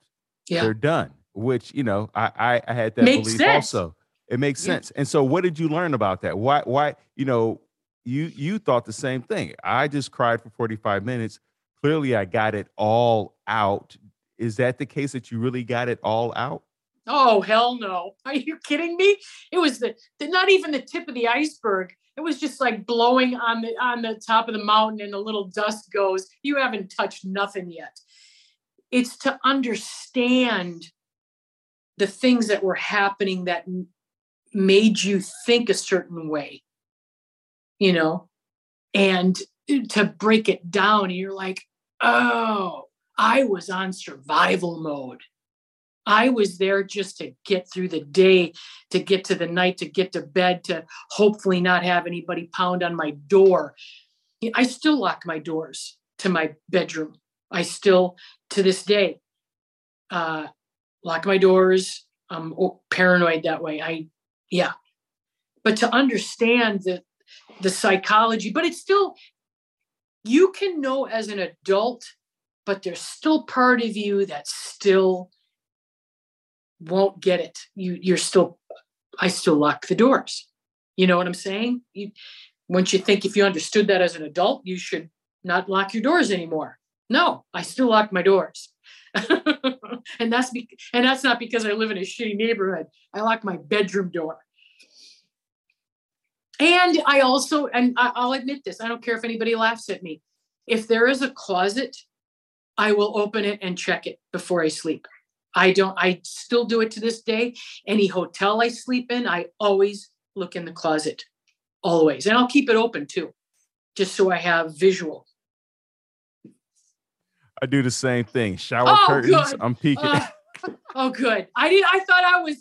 yeah. they're done. Which you know, I I, I had that Makes belief sense. also. It makes yeah. sense. And so what did you learn about that? Why why you know, you you thought the same thing. I just cried for 45 minutes. Clearly I got it all out. Is that the case that you really got it all out? Oh hell no. Are you kidding me? It was the, the not even the tip of the iceberg. It was just like blowing on the on the top of the mountain and a little dust goes. You haven't touched nothing yet. It's to understand the things that were happening that made you think a certain way, you know, and to break it down, and you're like, Oh, I was on survival mode. I was there just to get through the day, to get to the night, to get to bed, to hopefully not have anybody pound on my door. I still lock my doors to my bedroom. I still, to this day, uh, lock my doors. I'm paranoid that way. I, yeah. But to understand the the psychology, but it's still you can know as an adult, but there's still part of you that still won't get it. You you're still I still lock the doors. You know what I'm saying? You once you think if you understood that as an adult, you should not lock your doors anymore. No, I still lock my doors. and that's be- and that's not because I live in a shitty neighborhood. I lock my bedroom door. And I also, and I'll admit this, I don't care if anybody laughs at me. If there is a closet, I will open it and check it before I sleep. I don't, I still do it to this day. Any hotel I sleep in, I always look in the closet, always. And I'll keep it open too, just so I have visual. I do the same thing. Shower oh, curtains, good. I'm peeking. Uh, oh, good. I did. I thought I was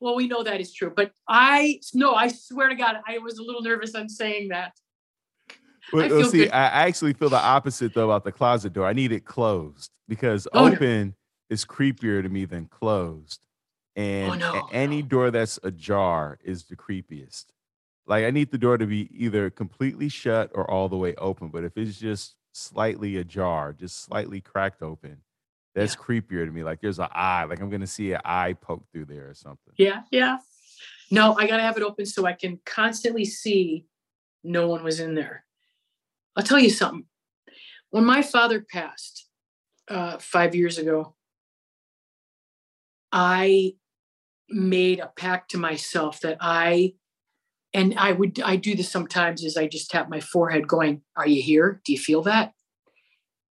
well, we know that is true, but I no, I swear to God, I was a little nervous on saying that. Well, I see, good. I actually feel the opposite though about the closet door. I need it closed because oh, open no. is creepier to me than closed. And oh, no, any no. door that's ajar is the creepiest. Like I need the door to be either completely shut or all the way open. But if it's just slightly ajar, just slightly cracked open, that's yeah. creepier to me. Like there's an eye, like I'm gonna see an eye poke through there or something. Yeah, yeah. No, I gotta have it open so I can constantly see no one was in there. I'll tell you something. When my father passed uh, five years ago, I made a pact to myself that I and I would I do this sometimes is I just tap my forehead going, Are you here? Do you feel that?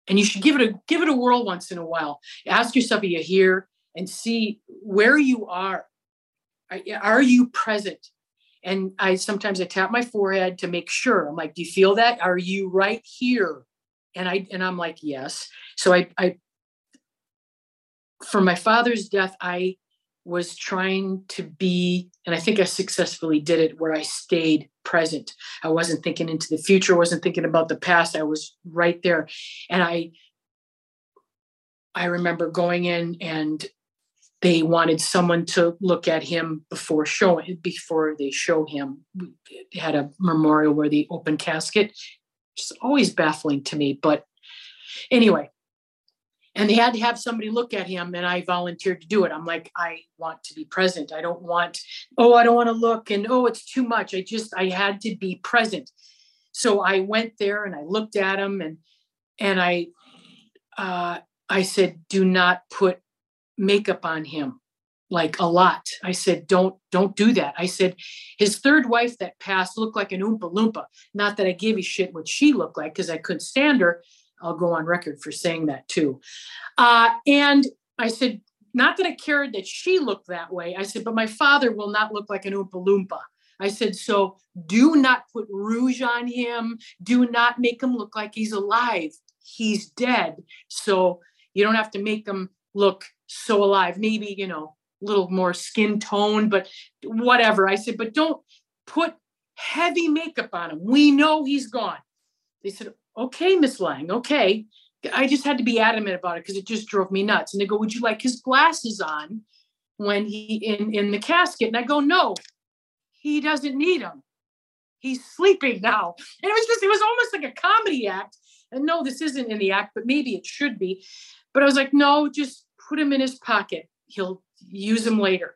and you should give it a give it a whirl once in a while. Ask yourself are you here? And see where you are. Are you present? And i sometimes i tap my forehead to make sure. I'm like do you feel that? Are you right here? And i and i'm like yes. So i i for my father's death i was trying to be, and I think I successfully did it where I stayed present. I wasn't thinking into the future, wasn't thinking about the past. I was right there. And I I remember going in and they wanted someone to look at him before showing before they show him. They had a memorial where the open casket. It's always baffling to me. But anyway, and they had to have somebody look at him and i volunteered to do it. I'm like i want to be present. I don't want oh i don't want to look and oh it's too much. I just i had to be present. So i went there and i looked at him and and i uh, i said do not put makeup on him like a lot. I said don't don't do that. I said his third wife that passed looked like an oompa loompa. Not that i gave a shit what she looked like because i couldn't stand her I'll go on record for saying that too. Uh, and I said, not that I cared that she looked that way. I said, but my father will not look like an Oompa Loompa. I said, so do not put rouge on him. Do not make him look like he's alive. He's dead. So you don't have to make him look so alive. Maybe, you know, a little more skin tone, but whatever. I said, but don't put heavy makeup on him. We know he's gone. They said, okay, Miss Lang, okay. I just had to be adamant about it because it just drove me nuts. And they go, Would you like his glasses on when he in, in the casket? And I go, No, he doesn't need them. He's sleeping now. And it was just, it was almost like a comedy act. And no, this isn't in the act, but maybe it should be. But I was like, no, just put him in his pocket. He'll use him later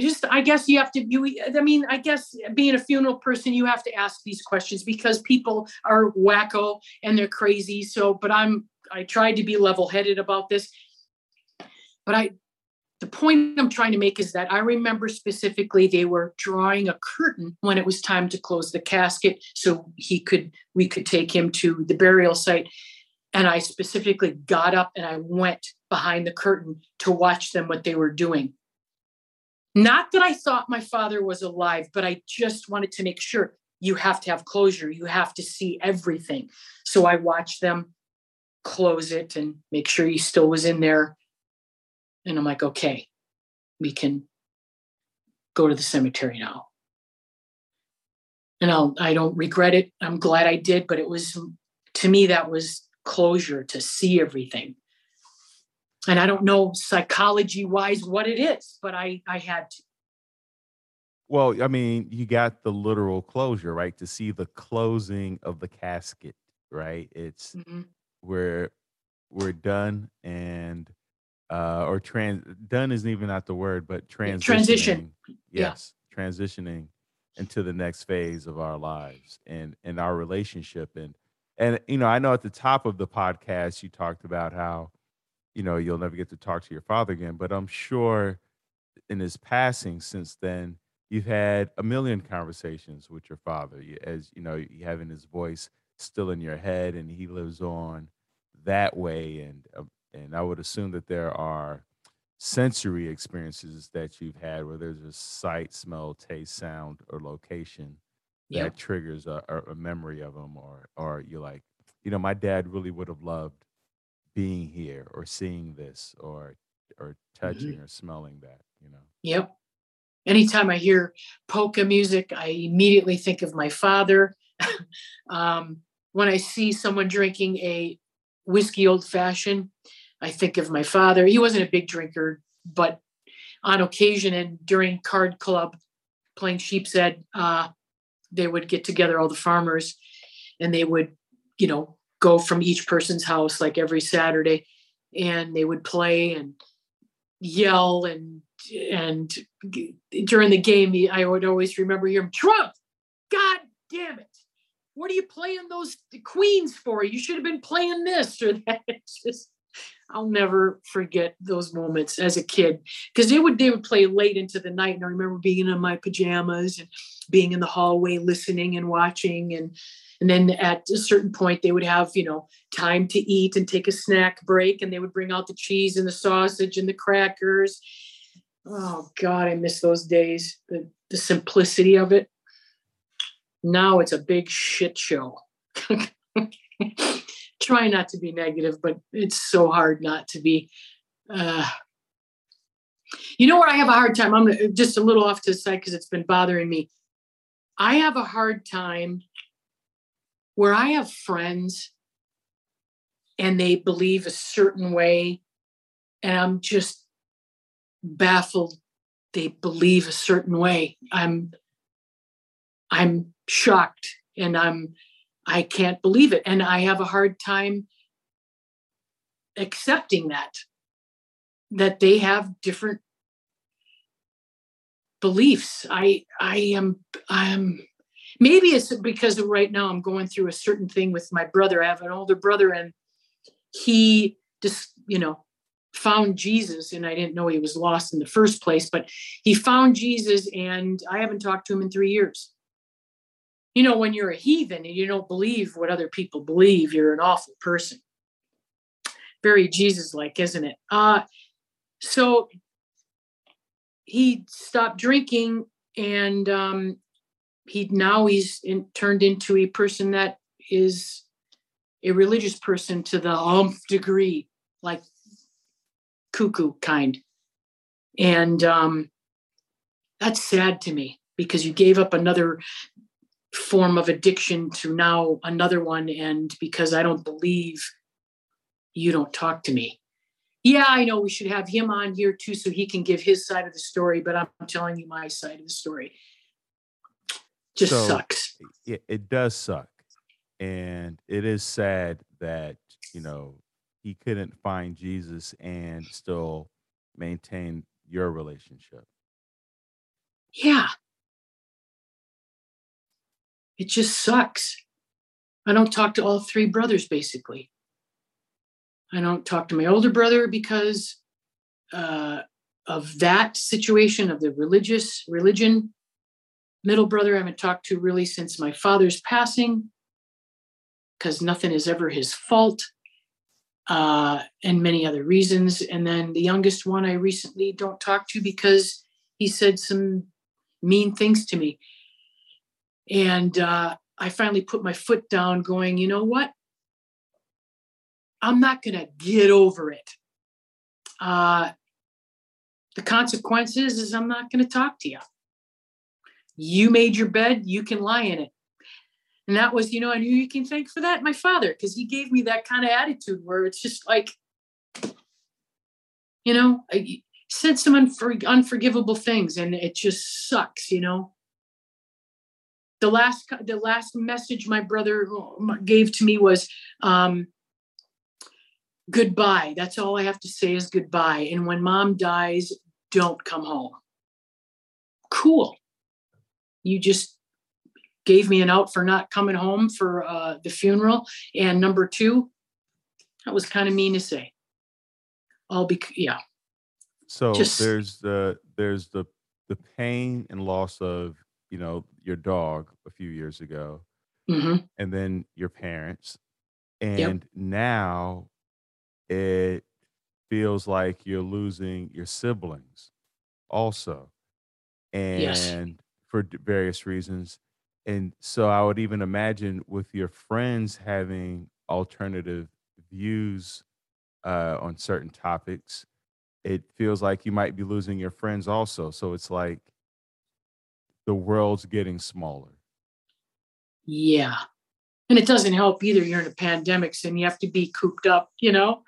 just i guess you have to you i mean i guess being a funeral person you have to ask these questions because people are wacko and they're crazy. So but i'm i tried to be level headed about this. But i the point i'm trying to make is that i remember specifically they were drawing a curtain when it was time to close the casket so he could we could take him to the burial site. And i specifically got up and i went behind the curtain to watch them what they were doing not that I thought my father was alive, but I just wanted to make sure you have to have closure. You have to see everything. So I watched them close it and make sure he still was in there. And I'm like, okay, we can go to the cemetery now. And I'll, I don't regret it. I'm glad I did, but it was, to me, that was closure to see everything. And I don't know psychology wise what it is, but I, I had to. Well, I mean, you got the literal closure, right? To see the closing of the casket, right? It's Mhm. we're we're done and uh or trans done isn't even not the word, but transitioning. transition. Yeah. Yes, transitioning into the next phase of our lives and and our relationship and and you know, I know at the top of the podcast you talked about how you know you'll never get to talk to your father again, but I'm sure in his passing since then you've had a million conversations with your father You- as you know you having his voice still in your head and he lives on that way and um, and I would assume that there are sensory experiences that you've had where there's a sight, smell, taste, sound, or location that triggers a, a a memory of him or or you're like, you know, my dad really would have loved being here or seeing this or or touching or smelling that, you know. Yep. Anytime I hear polka music, I immediately think of my father. um, when I see someone drinking a whiskey old fashioned, I think of my father. He wasn't a big drinker, but on occasion and during card club playing sheep's head, uh, they would get together, all the farmers, and they would, you know, go from each person's house like every Saturday and they would play and yell and and during the game i would always remember hearing trump! God damn it! What are you playing those queens for? You should have been playing this or that. Just i'll never forget those moments as a kid because they would they would play late into the night and i remember being in my pajamas and being in the hallway listening and watching and and then at a certain point they would have you know time to eat and take a snack break and they would bring out the cheese and the sausage and the crackers. Oh god i miss those days the, the simplicity of it. Now it's a big shit show. Try not to be negative but it's so hard not to be uh, you know what? I have a hard time. I'm just a little off to the side because it's been bothering me. I have a hard time where i have friends and they believe a certain way and i'm just baffled they believe a certain way. I'm i'm shocked and i'm i can't believe it. And i have a hard time accepting that that they have different beliefs. I i am i'm maybe it's because right now i'm going through a certain thing with my brother. I have an older brother and he just you know found jesus and i didn't know he was lost in the first place but he found jesus and i haven't talked to him in three years. You know when you're a heathen and you don't believe what other people believe you're an awful person. Very jesus like isn't it? Uh so he stopped drinking and um he now he's in, turned into a person that is a religious person to the umph degree like cuckoo kind. And um that's sad to me because you gave up another form of addiction to now another one and because i don't believe you don't talk to me. Yeah i know we should have him on here too so he can give his side of the story but i'm telling you my side of the story just So- sucks. it, it does suck and it is sad that you know he couldn't find jesus and still maintain your relationship. Yeah. It just sucks. I don't talk to all three brothers basically. I don't talk to my older brother because uh, of that situation of the religious religion middle brother i haven't talked to really since my father's passing because nothing is ever his fault uh, and many other reasons and then the youngest one i recently don't talk to because he said some mean things to me and uh, i finally put my foot down going you know what I'm not going to get over it. Uh, the consequences is I'm not going to talk to you. You made your bed, you can lie in it. And that was, you know, knew you can thank for that my father because he gave me that kind of attitude where it's just like, you know, I said some unfor- unforgivable things and it just sucks, you know. The last the last message my brother gave to me was um, goodbye. That's all I have to say is goodbye. And when mom dies, don't come home. Cool. You just gave me an out for not coming home for uh, the funeral. And number two, that was kind of mean to say. All be yeah. So just, there's the there's the the pain and loss of you know your dog a few years ago, mm-hmm. and then your parents, and yep. now it feels like you're losing your siblings also and yes. For various reasons. And so i would even imagine with your friends having alternative views uh, on certain topics it feels like you might be losing your friends also. So it's like the world's getting smaller. Yeah. And it doesn't help either. You're in a pandemic and you have to be cooped up you know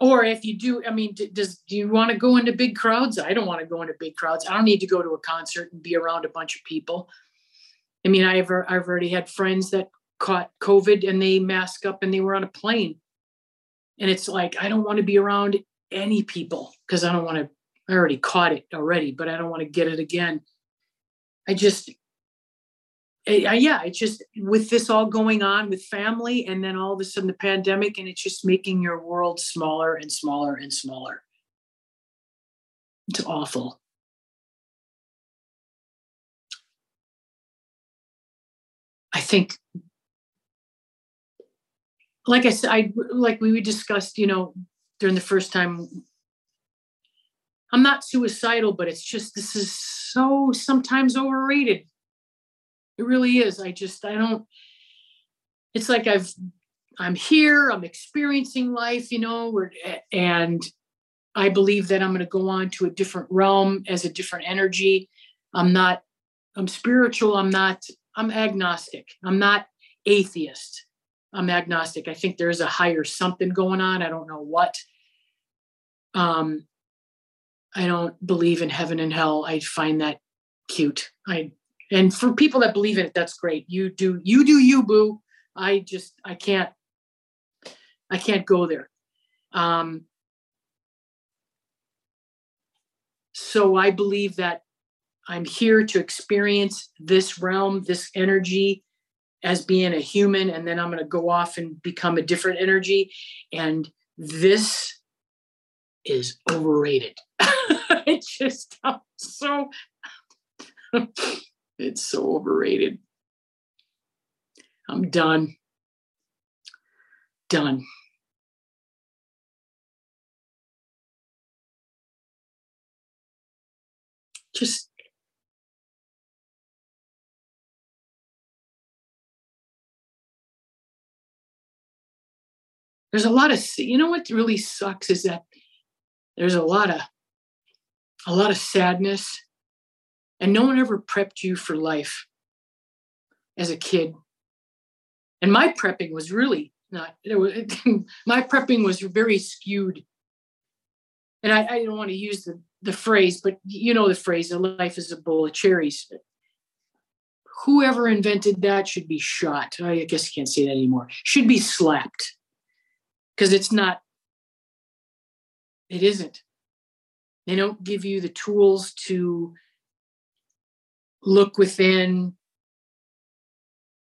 or if you do i mean does do you want to go into big crowds? I don't want to go into big crowds. I don't need to go to a concert and be around a bunch of people. I mean i've, I've already had friends that caught covid and they mask up and they were on a plane. And it's like i don't want to be around any people because i don't want to i already caught it already but i don't want to get it again. I just Uh, yeah, it's just with this all going on with family and then all of a sudden the pandemic, and it's just making your world smaller and smaller and smaller. It's awful. I think, like I said, I like we discussed, you know, during the first time. I'm not suicidal, but it's just this is so sometimes overrated it really is. I just, I don't, it's like I've, I'm here, I'm experiencing life, you know, and I believe that I'm going to go on to a different realm as a different energy. I'm not, I'm spiritual. I'm not, I'm agnostic. I'm not atheist. I'm agnostic. I think there's a higher something going on. I don't know what. Um, I don't believe in heaven and hell. I find that cute. I and for people that believe in it that's great. You do you do you boo. I just i can't i can't go there. Um so i believe that i'm here to experience this realm this energy as being a human and then i'm going to go off and become a different energy. And this is overrated. It just I'm so it's so overrated. I'm done. Done. Just there's a lot of you know what really sucks is that there's a lot of a lot of sadness and no one ever prepped you for life as a kid. And my prepping was really not, was, my prepping was very skewed. And I, I don't want to use the, the phrase, but you know the phrase, life is a bowl of cherries. Whoever invented that should be shot. I guess you can't say that anymore. Should be slapped. Because it's not, it isn't. They don't give you the tools to look within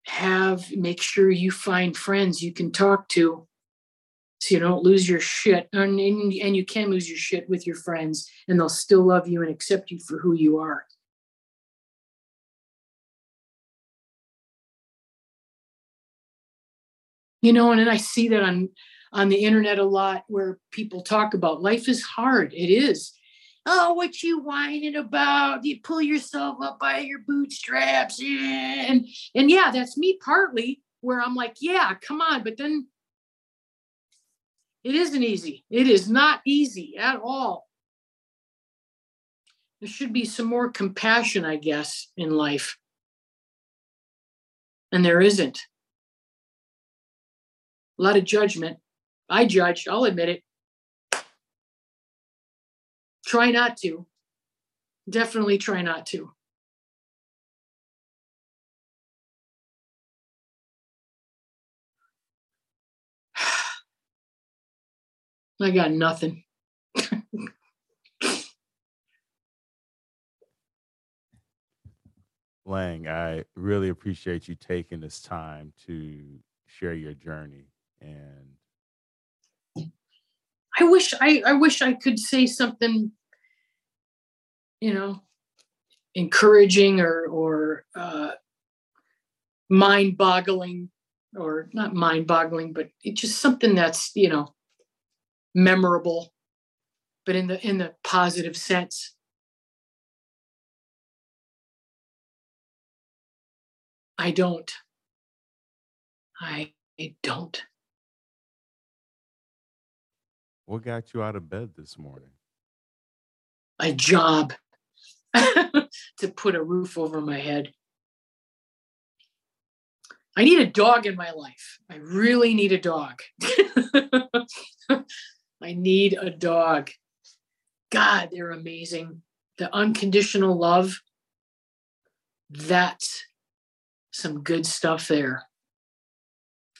have make sure you find friends you can talk to so you don't lose your shit and, and, you can lose your shit with your friends and they'll still love you and accept you for who you are. You know and, and i see that on on the internet a lot where people talk about life is hard. It is oh, what you whining about? You pull yourself up by your bootstraps. And and yeah, that's me partly where I'm like, yeah, come on. But then It isn't easy. It is not easy at all. There should be some more compassion, I guess, in life. And there isn't. A lot of judgment. I judge, I'll admit it. Try not to. Definitely try not to. I got nothing. Lang, I really appreciate you taking this time to share your journey and I wish I, I wish I could say something, you know, encouraging or or uh, mind boggling or not mind boggling, but it's just something that's you know memorable, but in the in the positive sense. I don't. I, I don't. What got you out of bed this morning? A job to put a roof over my head. I need a dog in my life. I really need a dog. I need a dog. God, they're amazing. The unconditional love, that's some good stuff there.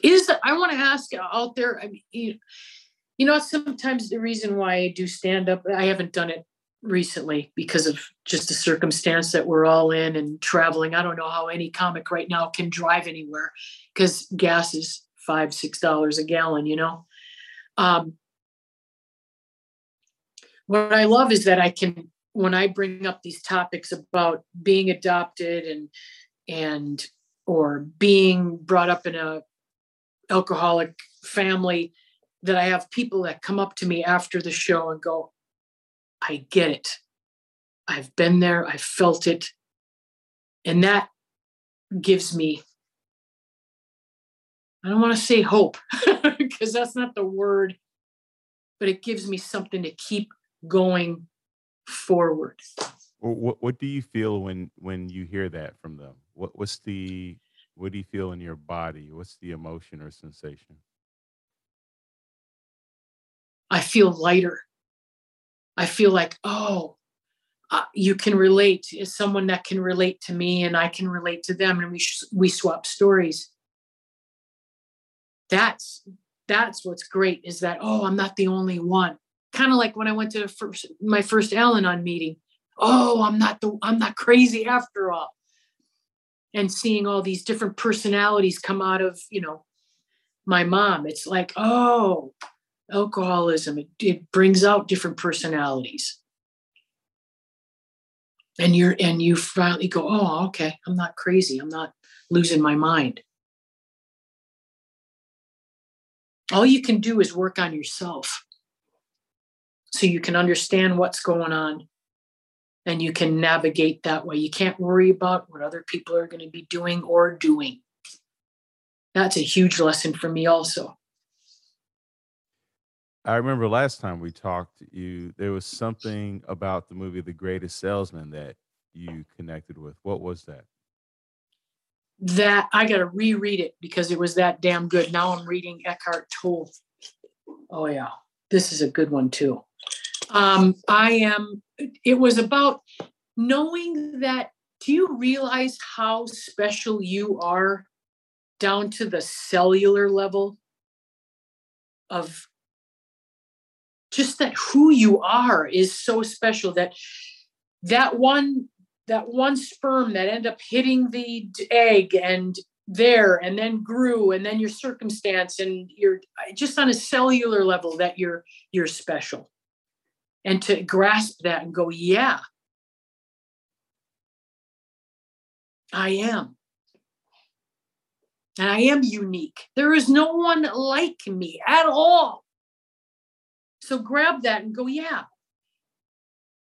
Is I want to ask out there, I mean, you, you know, sometimes the reason why I do stand up, I haven't done it recently because of just the circumstance that we're all in and traveling. I don't know how any comic right now can drive anywhere because gas is five, six dollars a gallon, you know. Um, what I love is that I can, when I bring up these topics about being adopted and and or being brought up in a alcoholic family, that I have people that come up to me after the show and go, I get it. I've been there, I've felt it. And that gives me, I don't want to say hope because that's not the word, but it gives me something to keep going forward. What what do you feel when when you hear that from them? What what's the what do you feel in your body? What's the emotion or sensation? I feel lighter. I feel like, oh, uh, you can relate is someone that can relate to me and I can relate to them and we sh- we swap stories. That's that's what's great is that oh, I'm not the only one kind of like when I went to first, my first Al-Anon meeting. Oh, I'm not the I'm not crazy after all. And seeing all these different personalities come out of, you know, my mom. It's like, oh, alcoholism, it, it brings out different personalities. And you're and you finally go, oh, okay, I'm not crazy. I'm not losing my mind. All you can do is work on yourself so you can understand what's going on and you can navigate that way. You can't worry about what other people are going to be doing or doing. That's a huge lesson for me, also. I remember last time we talked, you there was something about the movie The Greatest Salesman that you connected with. What was that? That I got to reread it because it was that damn good. Now I'm reading Eckhart Tolle. Oh yeah, this is a good one too um, I am, it was about knowing that, do you realize how special you are down to the cellular level of just that who you are is so special that that one that one sperm that end up hitting the egg and there and then grew and then your circumstance and you're just on a cellular level that you're you're special and to grasp that and go, yeah, I am. And I am unique. There is no one like me at all. So grab that and go, yeah.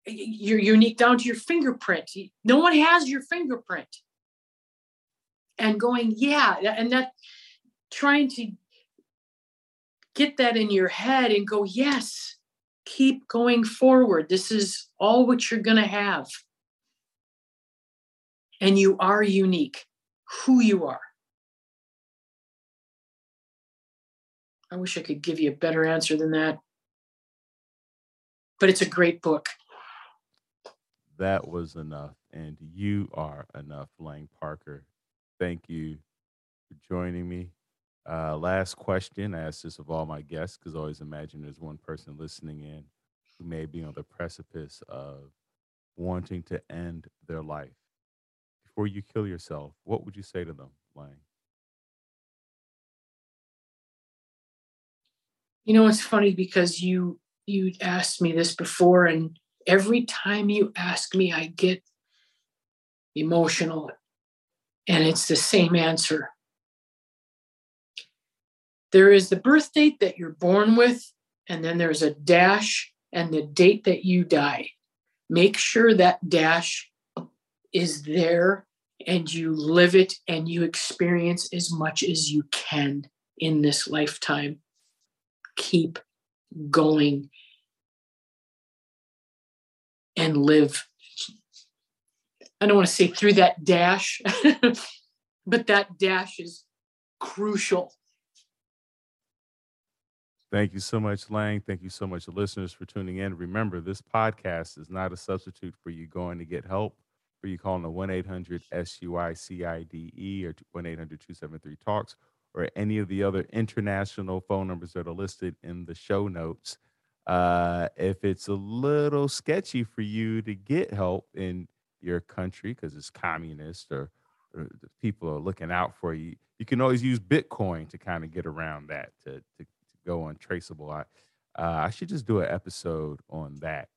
You're unique down to your fingerprint. No one has your fingerprint. And going, yeah. And that trying to get that in your head and go, yes, keep going forward. This is all what you're going to have. And you are unique, who you are. I wish I could give you a better answer than that. But it's a great book. That was enough. And you are enough, Lang Parker. Thank you for joining me. Uh, last question. I ask this of all my guests because I always imagine there's one person listening in who may be on the precipice of wanting to end their life. Before you kill yourself, what would you say to them, Lang? You know, it's funny because you you asked me this before, and every time you ask me, I get emotional, and it's the same answer. There is the birth date that you're born with, and then there's a dash and the date that you die. Make sure that dash is there and you live it and you experience as much as you can in this lifetime. Keep going and live. I don't want to say through that dash, but that dash is crucial Thank you so much, Lang. Thank you so much, listeners, for tuning in. Remember, this podcast is not a substitute for you going to get help, for you calling the 1 800 SUICIDE or 1 800 273 Talks or any of the other international phone numbers that are listed in the show notes. Uh, if it's a little sketchy for you to get help in your country because it's communist or, or people are looking out for you, you can always use Bitcoin to kind of get around that to, to go untraceable. I uh, I should just do an episode on that.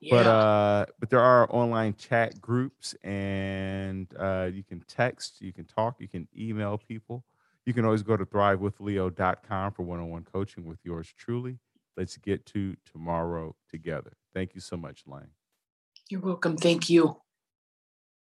Yeah. But uh, but there are online chat groups, and uh, you can text, you can talk, you can email people. You can always go to thrivewithleo.com for one-on-one coaching with yours truly. Let's get to tomorrow together. Thank you so much, Lang. You're welcome. Thank you.